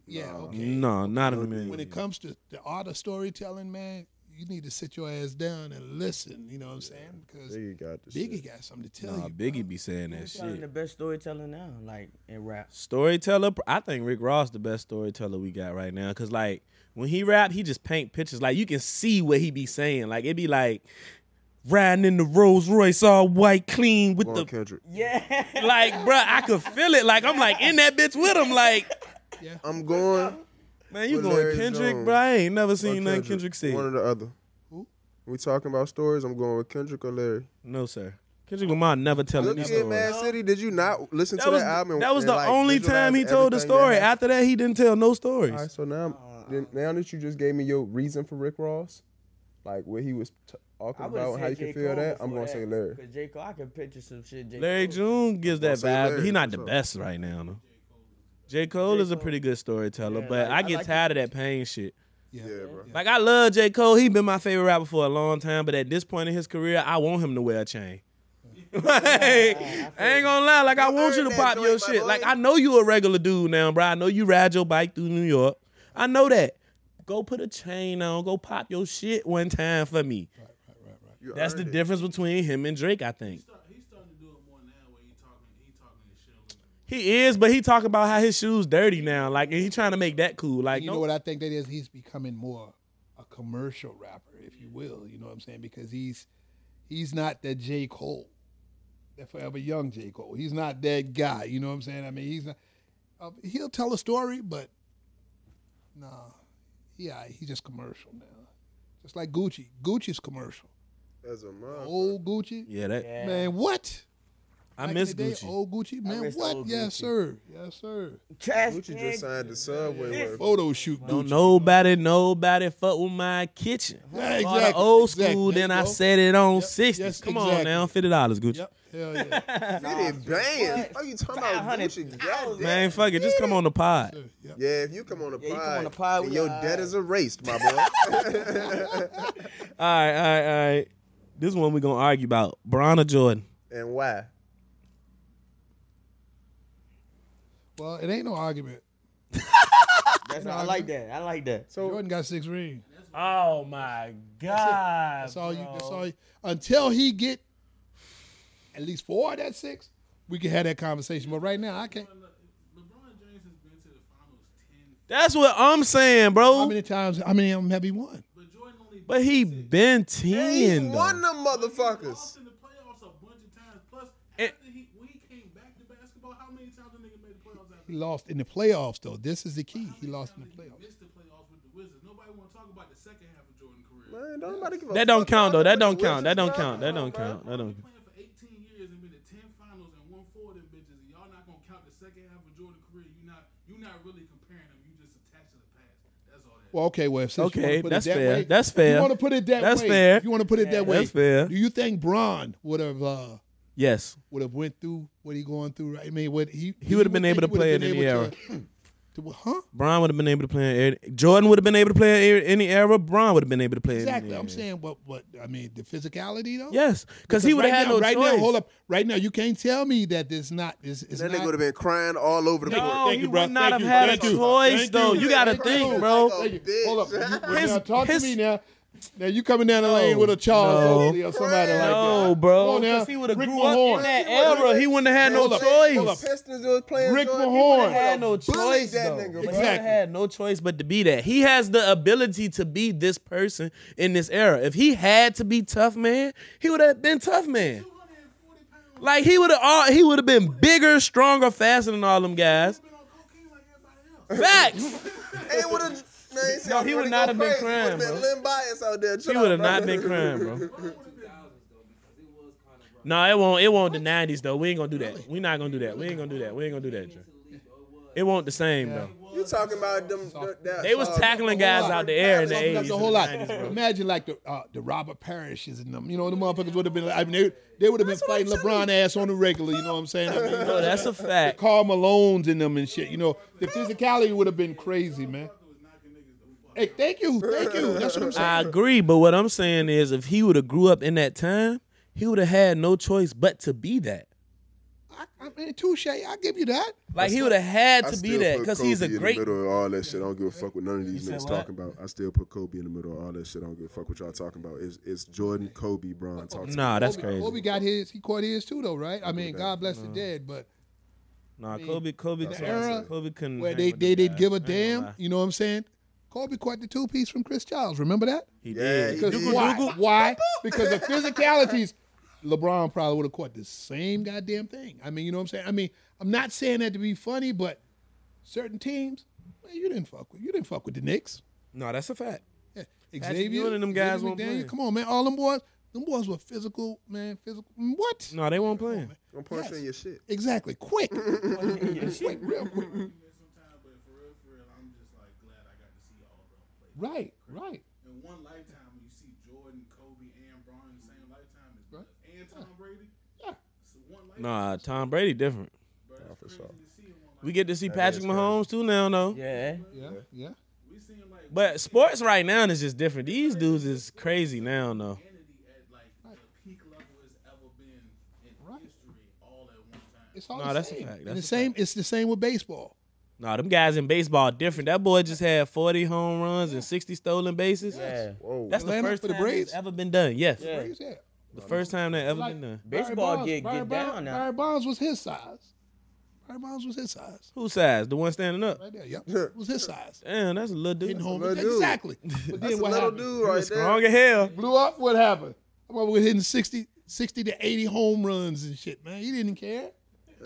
Yeah, okay. No, not in a minute. when it comes to the art of storytelling, man, you need to sit your ass down and listen. You know what I'm saying? Because Biggie got the Biggie shit. got something to tell Nah, you. Biggie be saying that Who's telling the best storyteller now, like in rap? Storyteller, I think Rick Ross the best storyteller we got right now. Cause like when he rap, he just paint pictures. Like you can see what he be saying. Like it be like riding in the Rolls Royce all white, clean with Going the Kendrick. Yeah. like, bruh, I could feel it. Like I'm like in that bitch with him. Like, I'm going. Man, you With going Larry Kendrick, Jones. bruh? I ain't never or seen nothing Kendrick said. One or the other. Who? We talking about stories. I'm going with Kendrick or Larry. No, sir. Kendrick Lamar never tell Look any at story. Mad City. Did you not listen That to was, that album? that was and, the like, only time he told the everything that story. After that, he didn't tell no stories. All right, so now, then, now that you just gave me your reason for Rick Ross, like what he was t- talking about, how you can feel that, I'm gonna say Larry. Because J. Cole, I can picture some shit. J. Larry Cole. June gives that say vibe. but Larry, He not the sure. best right now, though. J. Cole is a pretty good storyteller, Yeah, but like, I I get like tired of that pain shit. Yeah. Yeah, bro. Like I love J. Cole. He been my favorite rapper for a long time, but at this point in his career, I want him to wear a chain. (laughs) like, I ain't gonna lie. Like I want you to pop your shit. boy. Like I know you a regular dude now, bro. I know you ride your bike through New York. I know that. Go put a chain on. Go pop your shit one time for me. You That's the it. difference between him and Drake. I think he is, but he talk about how his shoes dirty now. Like and he trying to make that cool. Like you no- know what I think that is? He's becoming more a commercial rapper, if you will. You know what I'm saying? Because he's he's not the J. Cole. that forever young J. Cole. He's not that guy. You know what I'm saying? I mean, he's not. Uh, he'll tell a story, but nah, yeah, he's just commercial now. Just like Gucci. Gucci's commercial. As a mother. Old Gucci. Yeah, that Yeah. Man, what? I Back in miss the day, Gucci. Old Gucci, man. miss What? old Yes, Gucci. sir. Yes, sir. Trash Gucci can. just signed the subway with Photo shoot. Don't Gucci. nobody, nobody fuck with my kitchen. Yeah, All the exactly, old exactly. school, There then you I go. set it on Yep, 60. yes, Come on exactly. now, $50, Gucci. Yep. Hell yeah. (laughs) Fifty bands. Are you talking about 500 Gucci? Goddamn. Man, fuck it. Just come on the pod. Yep. Yeah, if you come on the Yeah, you pod, come on the pod, then we your all debt is erased, my boy. (laughs) (laughs) All right, all right, all right. This one we going to argue about. Bron or Jordan? and why? Well, it ain't no argument. (laughs) That's I like that. I like that. So Jordan got six rings. Oh, my God. That's all you. That's all. You, until he get at least four of that six, we can have that conversation. But right now, I can't. LeBron James has been to the finals ten, That's what I'm saying, bro. How many times? How many of them have he won? but Jordan only But he been he 10, won though. them motherfuckers. lost in the playoffs a bunch of times. Plus, It- after he when he came back to basketball, how many times the nigga made the playoffs after He lost in the playoffs, though. This is the key. He lost in the playoffs. missed the playoffs with the Wizards. Nobody want to talk about the second half of Jordan's career. Man, don't nobody give a That don't fuck count, though. That don't count. That don't count. That don't count. That don't count. playing for 18 years and been to 10 finals and won four of them bitches, and y'all not gonna count the second half of Jordan's career. You not you not really comparing them. You just attached to the past. That's all that. is. Well, okay. Well, since Okay, wanna that's it that fair. Way, That's if fair. You want to put it that That's way? fair. You want to put it that way? That's fair. Do you think Bron would have uh, Yes. would have went through what he going through? Right? I mean, what he He would have been able to play in any era. To, to, huh? Bron would have been able to play in any, Jordan would have been able to play in any era. Bron would have been able to play in Exactly. any I'm era. saying, what? What? I mean, the physicality though. Yes, because he would have right had now, no right choice. now. Hold up. Right now, you can't tell me that this not. Is That nigga would have been crying all over the No, court. Thank he you, bro. would not Thank have you. had Thank a you. choice, Thank though. you. You got to think, bro. Thank Thank you. Hold up. You, Bitch. now talk his- to me now. Now you coming down the lane with a Charles No. Or somebody like that. No, bro. Come on now. Because he would have Rick grew up Mahorn. in that era. He wouldn't have had no Hold up. Hold up. choice. Pistons was playing Rick Mahorn. He had no choice, that though. nigga, He would've Exactly. had no choice but to be that. He has the ability to be this person in this era. If he had to be tough man, he would have been tough man. Like he would have, all he would have been bigger, stronger, faster than all them guys. Been on cocaine like everybody else. Facts. (laughs) Hey, would have. Man, see, No, he would not have been crying, Would've been Bias out there. He would have not been crying, bro. (laughs) No, it won't. It won't the '90s though. We ain't gonna do that. We not gonna do that. We ain't gonna do that. We ain't gonna do that. Joe. It won't the same though. You talking about them? the- that- They was uh, tackling guys out the air in the That's '80s. a whole lot. Imagine like the uh, the Robert Parishes and them. You know, the motherfuckers would have been. I mean, they, they would have been fighting LeBron ass on the regular. You know what I'm saying? I mean, No, that's a fact. Karl Malone's in them and shit. You know, the physicality would have been crazy, man. Hey, thank you, thank you. (laughs) That's what I'm saying. I agree, but what I'm saying is, if he would have grew up in that time, he would have had no choice but to be that. I, I mean, touche. I give you that. Like he would have had I to be still that put because he's a Kobe great. In the middle of all that shit, I don't give a fuck what none of these said niggas what? talking about. I still put Kobe in the middle of all that shit. I don't give a fuck what y'all talking about. It's, it's Jordan, Kobe, Bron. Talk to Nah, that's Kobe, crazy. Kobe got his. He caught his too, though, right? I mean, God bless the dead, but Nah, Kobe, Kobe, That's Kobe, what Kobe couldn't. where hang they with they them did give a ain't gonna damn. lie. You know what I'm saying? Kobe caught the two piece from Chris Childs. Remember that? He Yeah, did. he did. why? Why? Because the physicalities, LeBron probably would have caught the same goddamn thing. I mean, you know what I'm saying? I mean, I'm not saying that to be funny, but certain teams, man, you didn't fuck with. You didn't fuck with the Knicks. No, that's a fact. Yeah. Patrick Xavier Ewing and them guys Xavier won't McDaniel, play. Come on, man. All them boys, them boys were physical, man. Physical. What? No, they won't play. I'm punching Yes. your shit. Exactly. Quick. (laughs) quick, real quick. Sometimes, but for real, for real, I'm just like glad I got to see all of them play. Right. Right. In one lifetime, when you see Jordan, Kobe, and Bron in the same lifetime, is Right. nuts. and Tom Brady. Yeah. It's one lifetime. Nah, Tom Brady different. but it's for sure. to see in one We get to see Patrick. Mahomes too now, though. Yeah. Yeah. Yeah. We see him like But sports right now is just different. These dudes is crazy now, though. Kennedy at like the peak level has ever been in Right. history all at one time. It's all No, the that's a same. fact. And the a same. It's the same with baseball. Nah, them guys in baseball different. That boy just had 40 home runs and 60 stolen bases. Yeah. Whoa. That's the first for the time Braves? it's ever been done. Yes. Yeah. Crazy. Yeah. The first time that ever Like- been done. Baseball Barry Bonds- get- Barry get Bonds- down now. Barry Bonds was his size. Barry Bonds was his size. Whose size? The one standing up? Right there. Yep. (laughs) It was his size. Damn, that's a little dude. Hitting home. little dude. Exactly. (laughs) But That's then a what little happened? dude right there. Strong as hell. Blew up. What happened? I'm over hitting 60, 60 to 80 home runs and shit, man. He didn't care.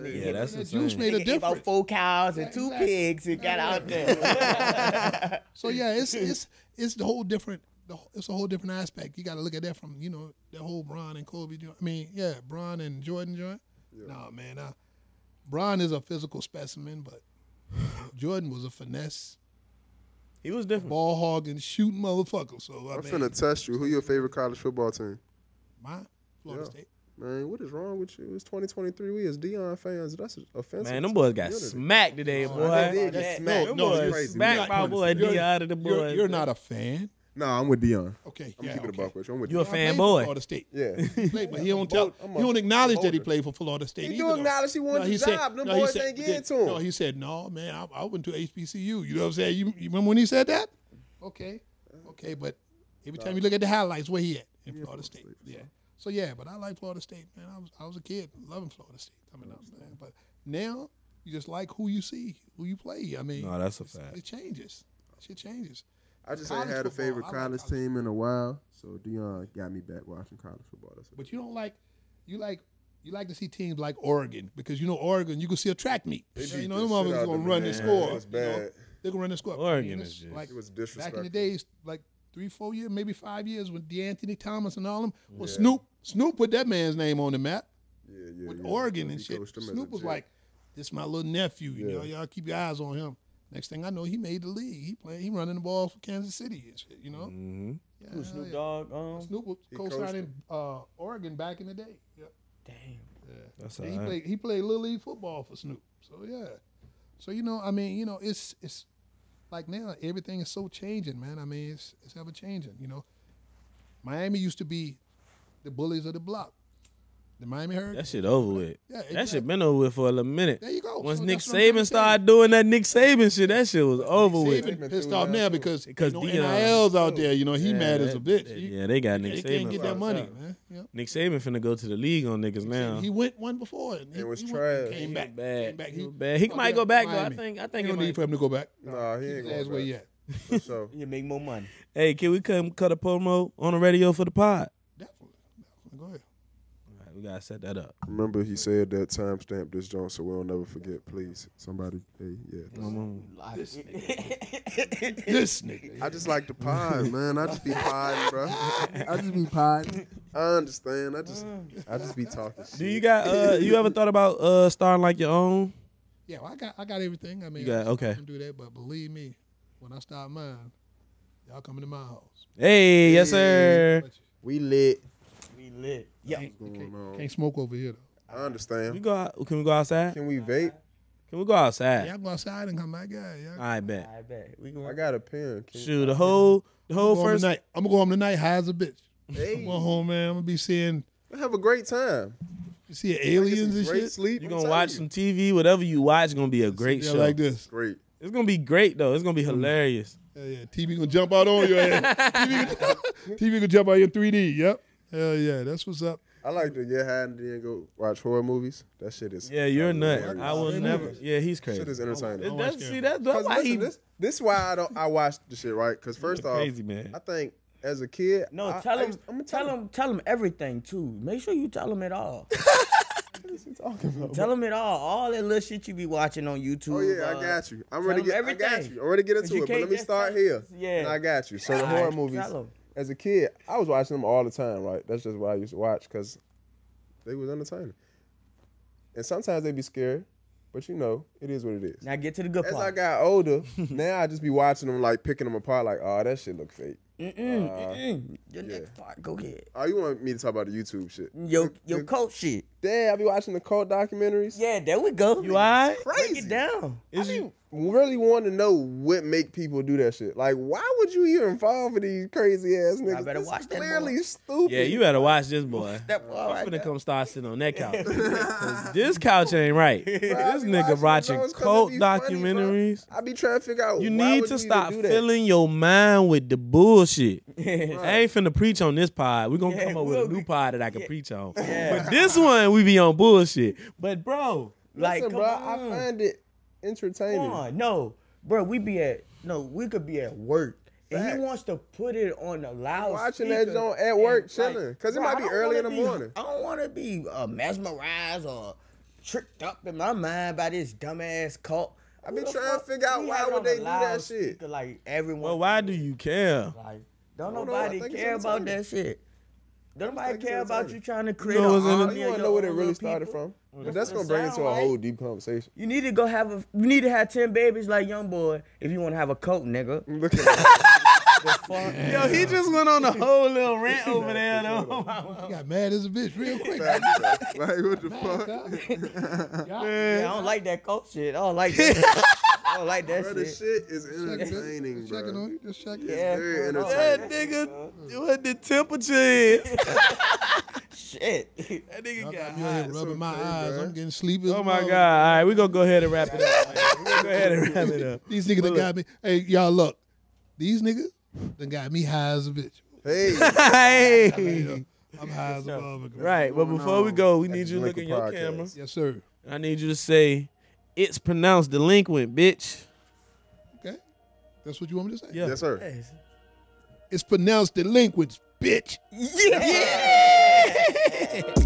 Yeah, that's That insane. juice made a Nigga ate about four cows and two Exactly. pigs and got out there. (laughs) So yeah, it's it's it's the whole different. The, it's a whole different aspect. You got to look at that from you know the whole Bron and Kobe. I mean, yeah, Bron and Jordan joint. No man, uh, Bron is a physical specimen, but Jordan was a finesse, He was different. ball hogging, shooting motherfucker. So I I'm mean, finna test you. Who your favorite college football team? my Florida Yeah. State. Man, what is wrong with you? It's 2023. We as Deion fans, that's offensive. Man, them boys got community. smacked today, oh, They boy. did get that- smacked. Them No, boys crazy. smacked You're my boy You're- D out of the You're, you're not a fan. Nah, I'm with Deion. Okay, I'm yeah, keeping okay. it buck with you. I'm with You a Deion. I played for fanboy. Florida State. Yeah. He played, but he don't tell. bold- I'm He don't acknowledge that he played for Florida State. He do acknowledge he won the he said- job. Them he boys said- ain't getting to him. No, he said, "No, man, I, I went to HBCU." You know what I'm saying? You, you remember when he said that? Okay, okay, but every time you look at the highlights, where he at in Florida State? Yeah. So yeah, but I like Florida State, man. I was I was a kid loving Florida State. I mean, I'm mm. but now you just like who you see, who you play. I mean, No, that's a fact. It changes. Shit changes. I just ain't College had a football, favorite I like college college team in a while, so Deion got me back watching college football. That's But you don't like you like you like to see teams like Oregon because you know Oregon you can see a track meet. You know them shit motherfuckers gonna run the score. It was you know? bad. They gonna run the score. Oregon I mean, is just- like It was back in the days, like three, four years, maybe five years with DeAnthony Thomas and all them. Well, Snoop Snoop put that man's name on the map Yeah, yeah, with yeah. Oregon He and shit. coached them as a Snoop was jet. like, "This my little nephew. You Yeah. know, y'all keep your eyes on him." Next thing I know, he made the league. He playing, he running the ball for Kansas City and shit. You know, Mm-hmm. yeah, Who, Snoop yeah. Dogg? Um, Snoop was He coached co-signing uh, Oregon back in the day. Yep. damn. That's Yeah, all he right. played he played little league football for Snoop. So yeah. So you know, I mean, you know, it's it's like now everything is so changing, man. I mean, it's it's ever changing. You know, Miami used to be the bullies of the block. The Miami Hurricanes. That shit over with. Yeah, That exactly. shit been over with for a little minute. There you go. Once So Nick that's what I'm trying to Saban started doing that Nick Saban shit, that shit was over Saban with. Saban pissed off now because Because you know, NILs out there. You know, he Yeah, mad as a bitch. that- He- yeah, they got Nick they Saban. can't get that money, up. man. Yep. Nick Saban finna go to the league on niggas now. He went one before. And he, It was he trash. Came He back. was bad. Came back. He was bad. He might go back, though. I think- I think Ain't he no might- need for him to go back. Nah, he ain't That's going where back. he at. For. You make more money. Hey, can we come cut a promo on the radio for the pod? Definitely. Definitely. Go ahead. All right, we gotta set that up. Remember, he said that timestamp this joint, so we'll never forget. Please, somebody. Hey, yeah. This nigga. (laughs) this nigga. I just like to pod, man. I just be podding, bro. (laughs) I just be podding. I understand. I just, I just be talking shit. Do you got? uh You ever thought about uh starting like your own? Yeah, well, I got I got everything. I mean, You got- I, okay. I can do that, but believe me, when I start mine, y'all coming to my house. Hey, yes sir. We lit. We lit. Yeah. you Going can't, on. can't smoke over here though. I We understand. go. Out, can we go outside? Can we vape? Can we go outside? Y'all go outside and come back, yeah. yeah. I bet. I bet. We can I got a pen. Can Shoot, the whole the I'm whole go home first. tonight. I'm gonna go home tonight high as a bitch. Hey, I'm going home, man. I'm gonna be seeing have a great time. You see aliens and great shit. sleep. You I'm gonna telling watch you. some TV, whatever you watch, gonna be a great Yeah, show. like this. Great. It's gonna be great though. It's gonna be mm. hilarious. Yeah, yeah. TV gonna jump out on your head. TV, gonna- (laughs) TV gonna jump out in 3D. Yep. Hell yeah, that's what's up. I like to get high and then go watch horror movies. That shit is. Yeah, you're a nut. hilarious. I will Scary never. Yeah, he's crazy. Shit crazy. is entertaining. It- watch that's, see, that's, that's why listen, he this this why I don't I watch the shit right. Cause first off, crazy man. I think as a kid, No, I, tell I him. I'ma tell him. Tell him everything too. Make sure you tell him it all. (laughs) What is he talking about? tell him it all. All that little shit you be watching on YouTube. Oh yeah, uh, I got you. I'm ready to him get. I got everything. you. I'm ready to get into it. But let me start here. Yeah. And I got you. So the All horror right, movies. Tell 'em. As a kid, I was watching them all the time. Right. That's just what I used to watch because they was entertaining. And sometimes they'd be scary, but you know it is what it is. Now get to the good As I got older, (laughs) now I just be watching them like picking them apart. Like, oh, that shit look fake. Mm-mm, Uh, mm-mm. The next part. Go ahead. Oh, you want me to talk about the YouTube shit? Yo, yo, cult shit. Damn, I be watching the cult documentaries. Yeah, there we go. You alright? Break Crazy. it down. Is I you? Really want to know what make people do that shit. Like, why would you even fall for these crazy ass niggas? I better This watch is that Clearly boy. stupid. Yeah, you better watch this boy. That boy I'm right finna there. come start sitting on that couch. (laughs) (laughs) this couch ain't right. This nigga watching watching those 'cause it cult be funny, documentaries. I be trying to figure out. You why need would to you stop do filling your mind with the bullshit. (laughs) I ain't finna preach on this pod. We're gonna Yeah, come up with a new be- pod that I can preach on. But this one, we be on bullshit. But bro, Like, Listen, come bro, on. I find it entertaining. Come on, no, bro. We be at no. We could be at work and he wants to put it on the loud. Watching that joint at work, chilling, cause it might be early in the be- morning. I don't want to be uh, mesmerized or tricked up in my mind by this dumbass cult. I been trying to figure out why would they do that shit? speaker Like everyone. Well, why do you care? Like, don't don't nobody think it's care about that shit. Don't nobody think care about you trying to create know an what's in army You want to know where it really started people? from? But That's that's gonna bring it to a like. whole deep conversation. You need to go have a. You need to have ten babies like young boy if you want to have a cult, nigga. (laughs) Look at that. Yo, he just went on a whole little rant over there though. (laughs) He got mad as a bitch real quick. like what the fuck? (laughs) Yeah, I don't like that cult shit. I don't like that. I don't like that Bro, the shit. shit is entertaining, just checking on you. Just checking. Yeah, very bro, I That like nigga, what the temperature is? (laughs) Shit. (laughs) That nigga got got me out here hot. rubbing my okay, eyes. bro. I'm getting sleepy. Oh my motherfucker. god! All right, we gonna go ahead and wrap it up. (laughs) man. We gonna go ahead and wrap it up. These niggas that got me. Hey, y'all look. These niggas done got me high as a bitch. Hey, hey, I'm high as a motherfucker. right. But going before we go, we at need you to look in your camera. Yes, sir. I need you to say, it's pronounced delinquent, bitch. Okay. That's what you want me to say? Yeah. Yes, sir. It's pronounced delinquents, bitch. Yeah. yeah.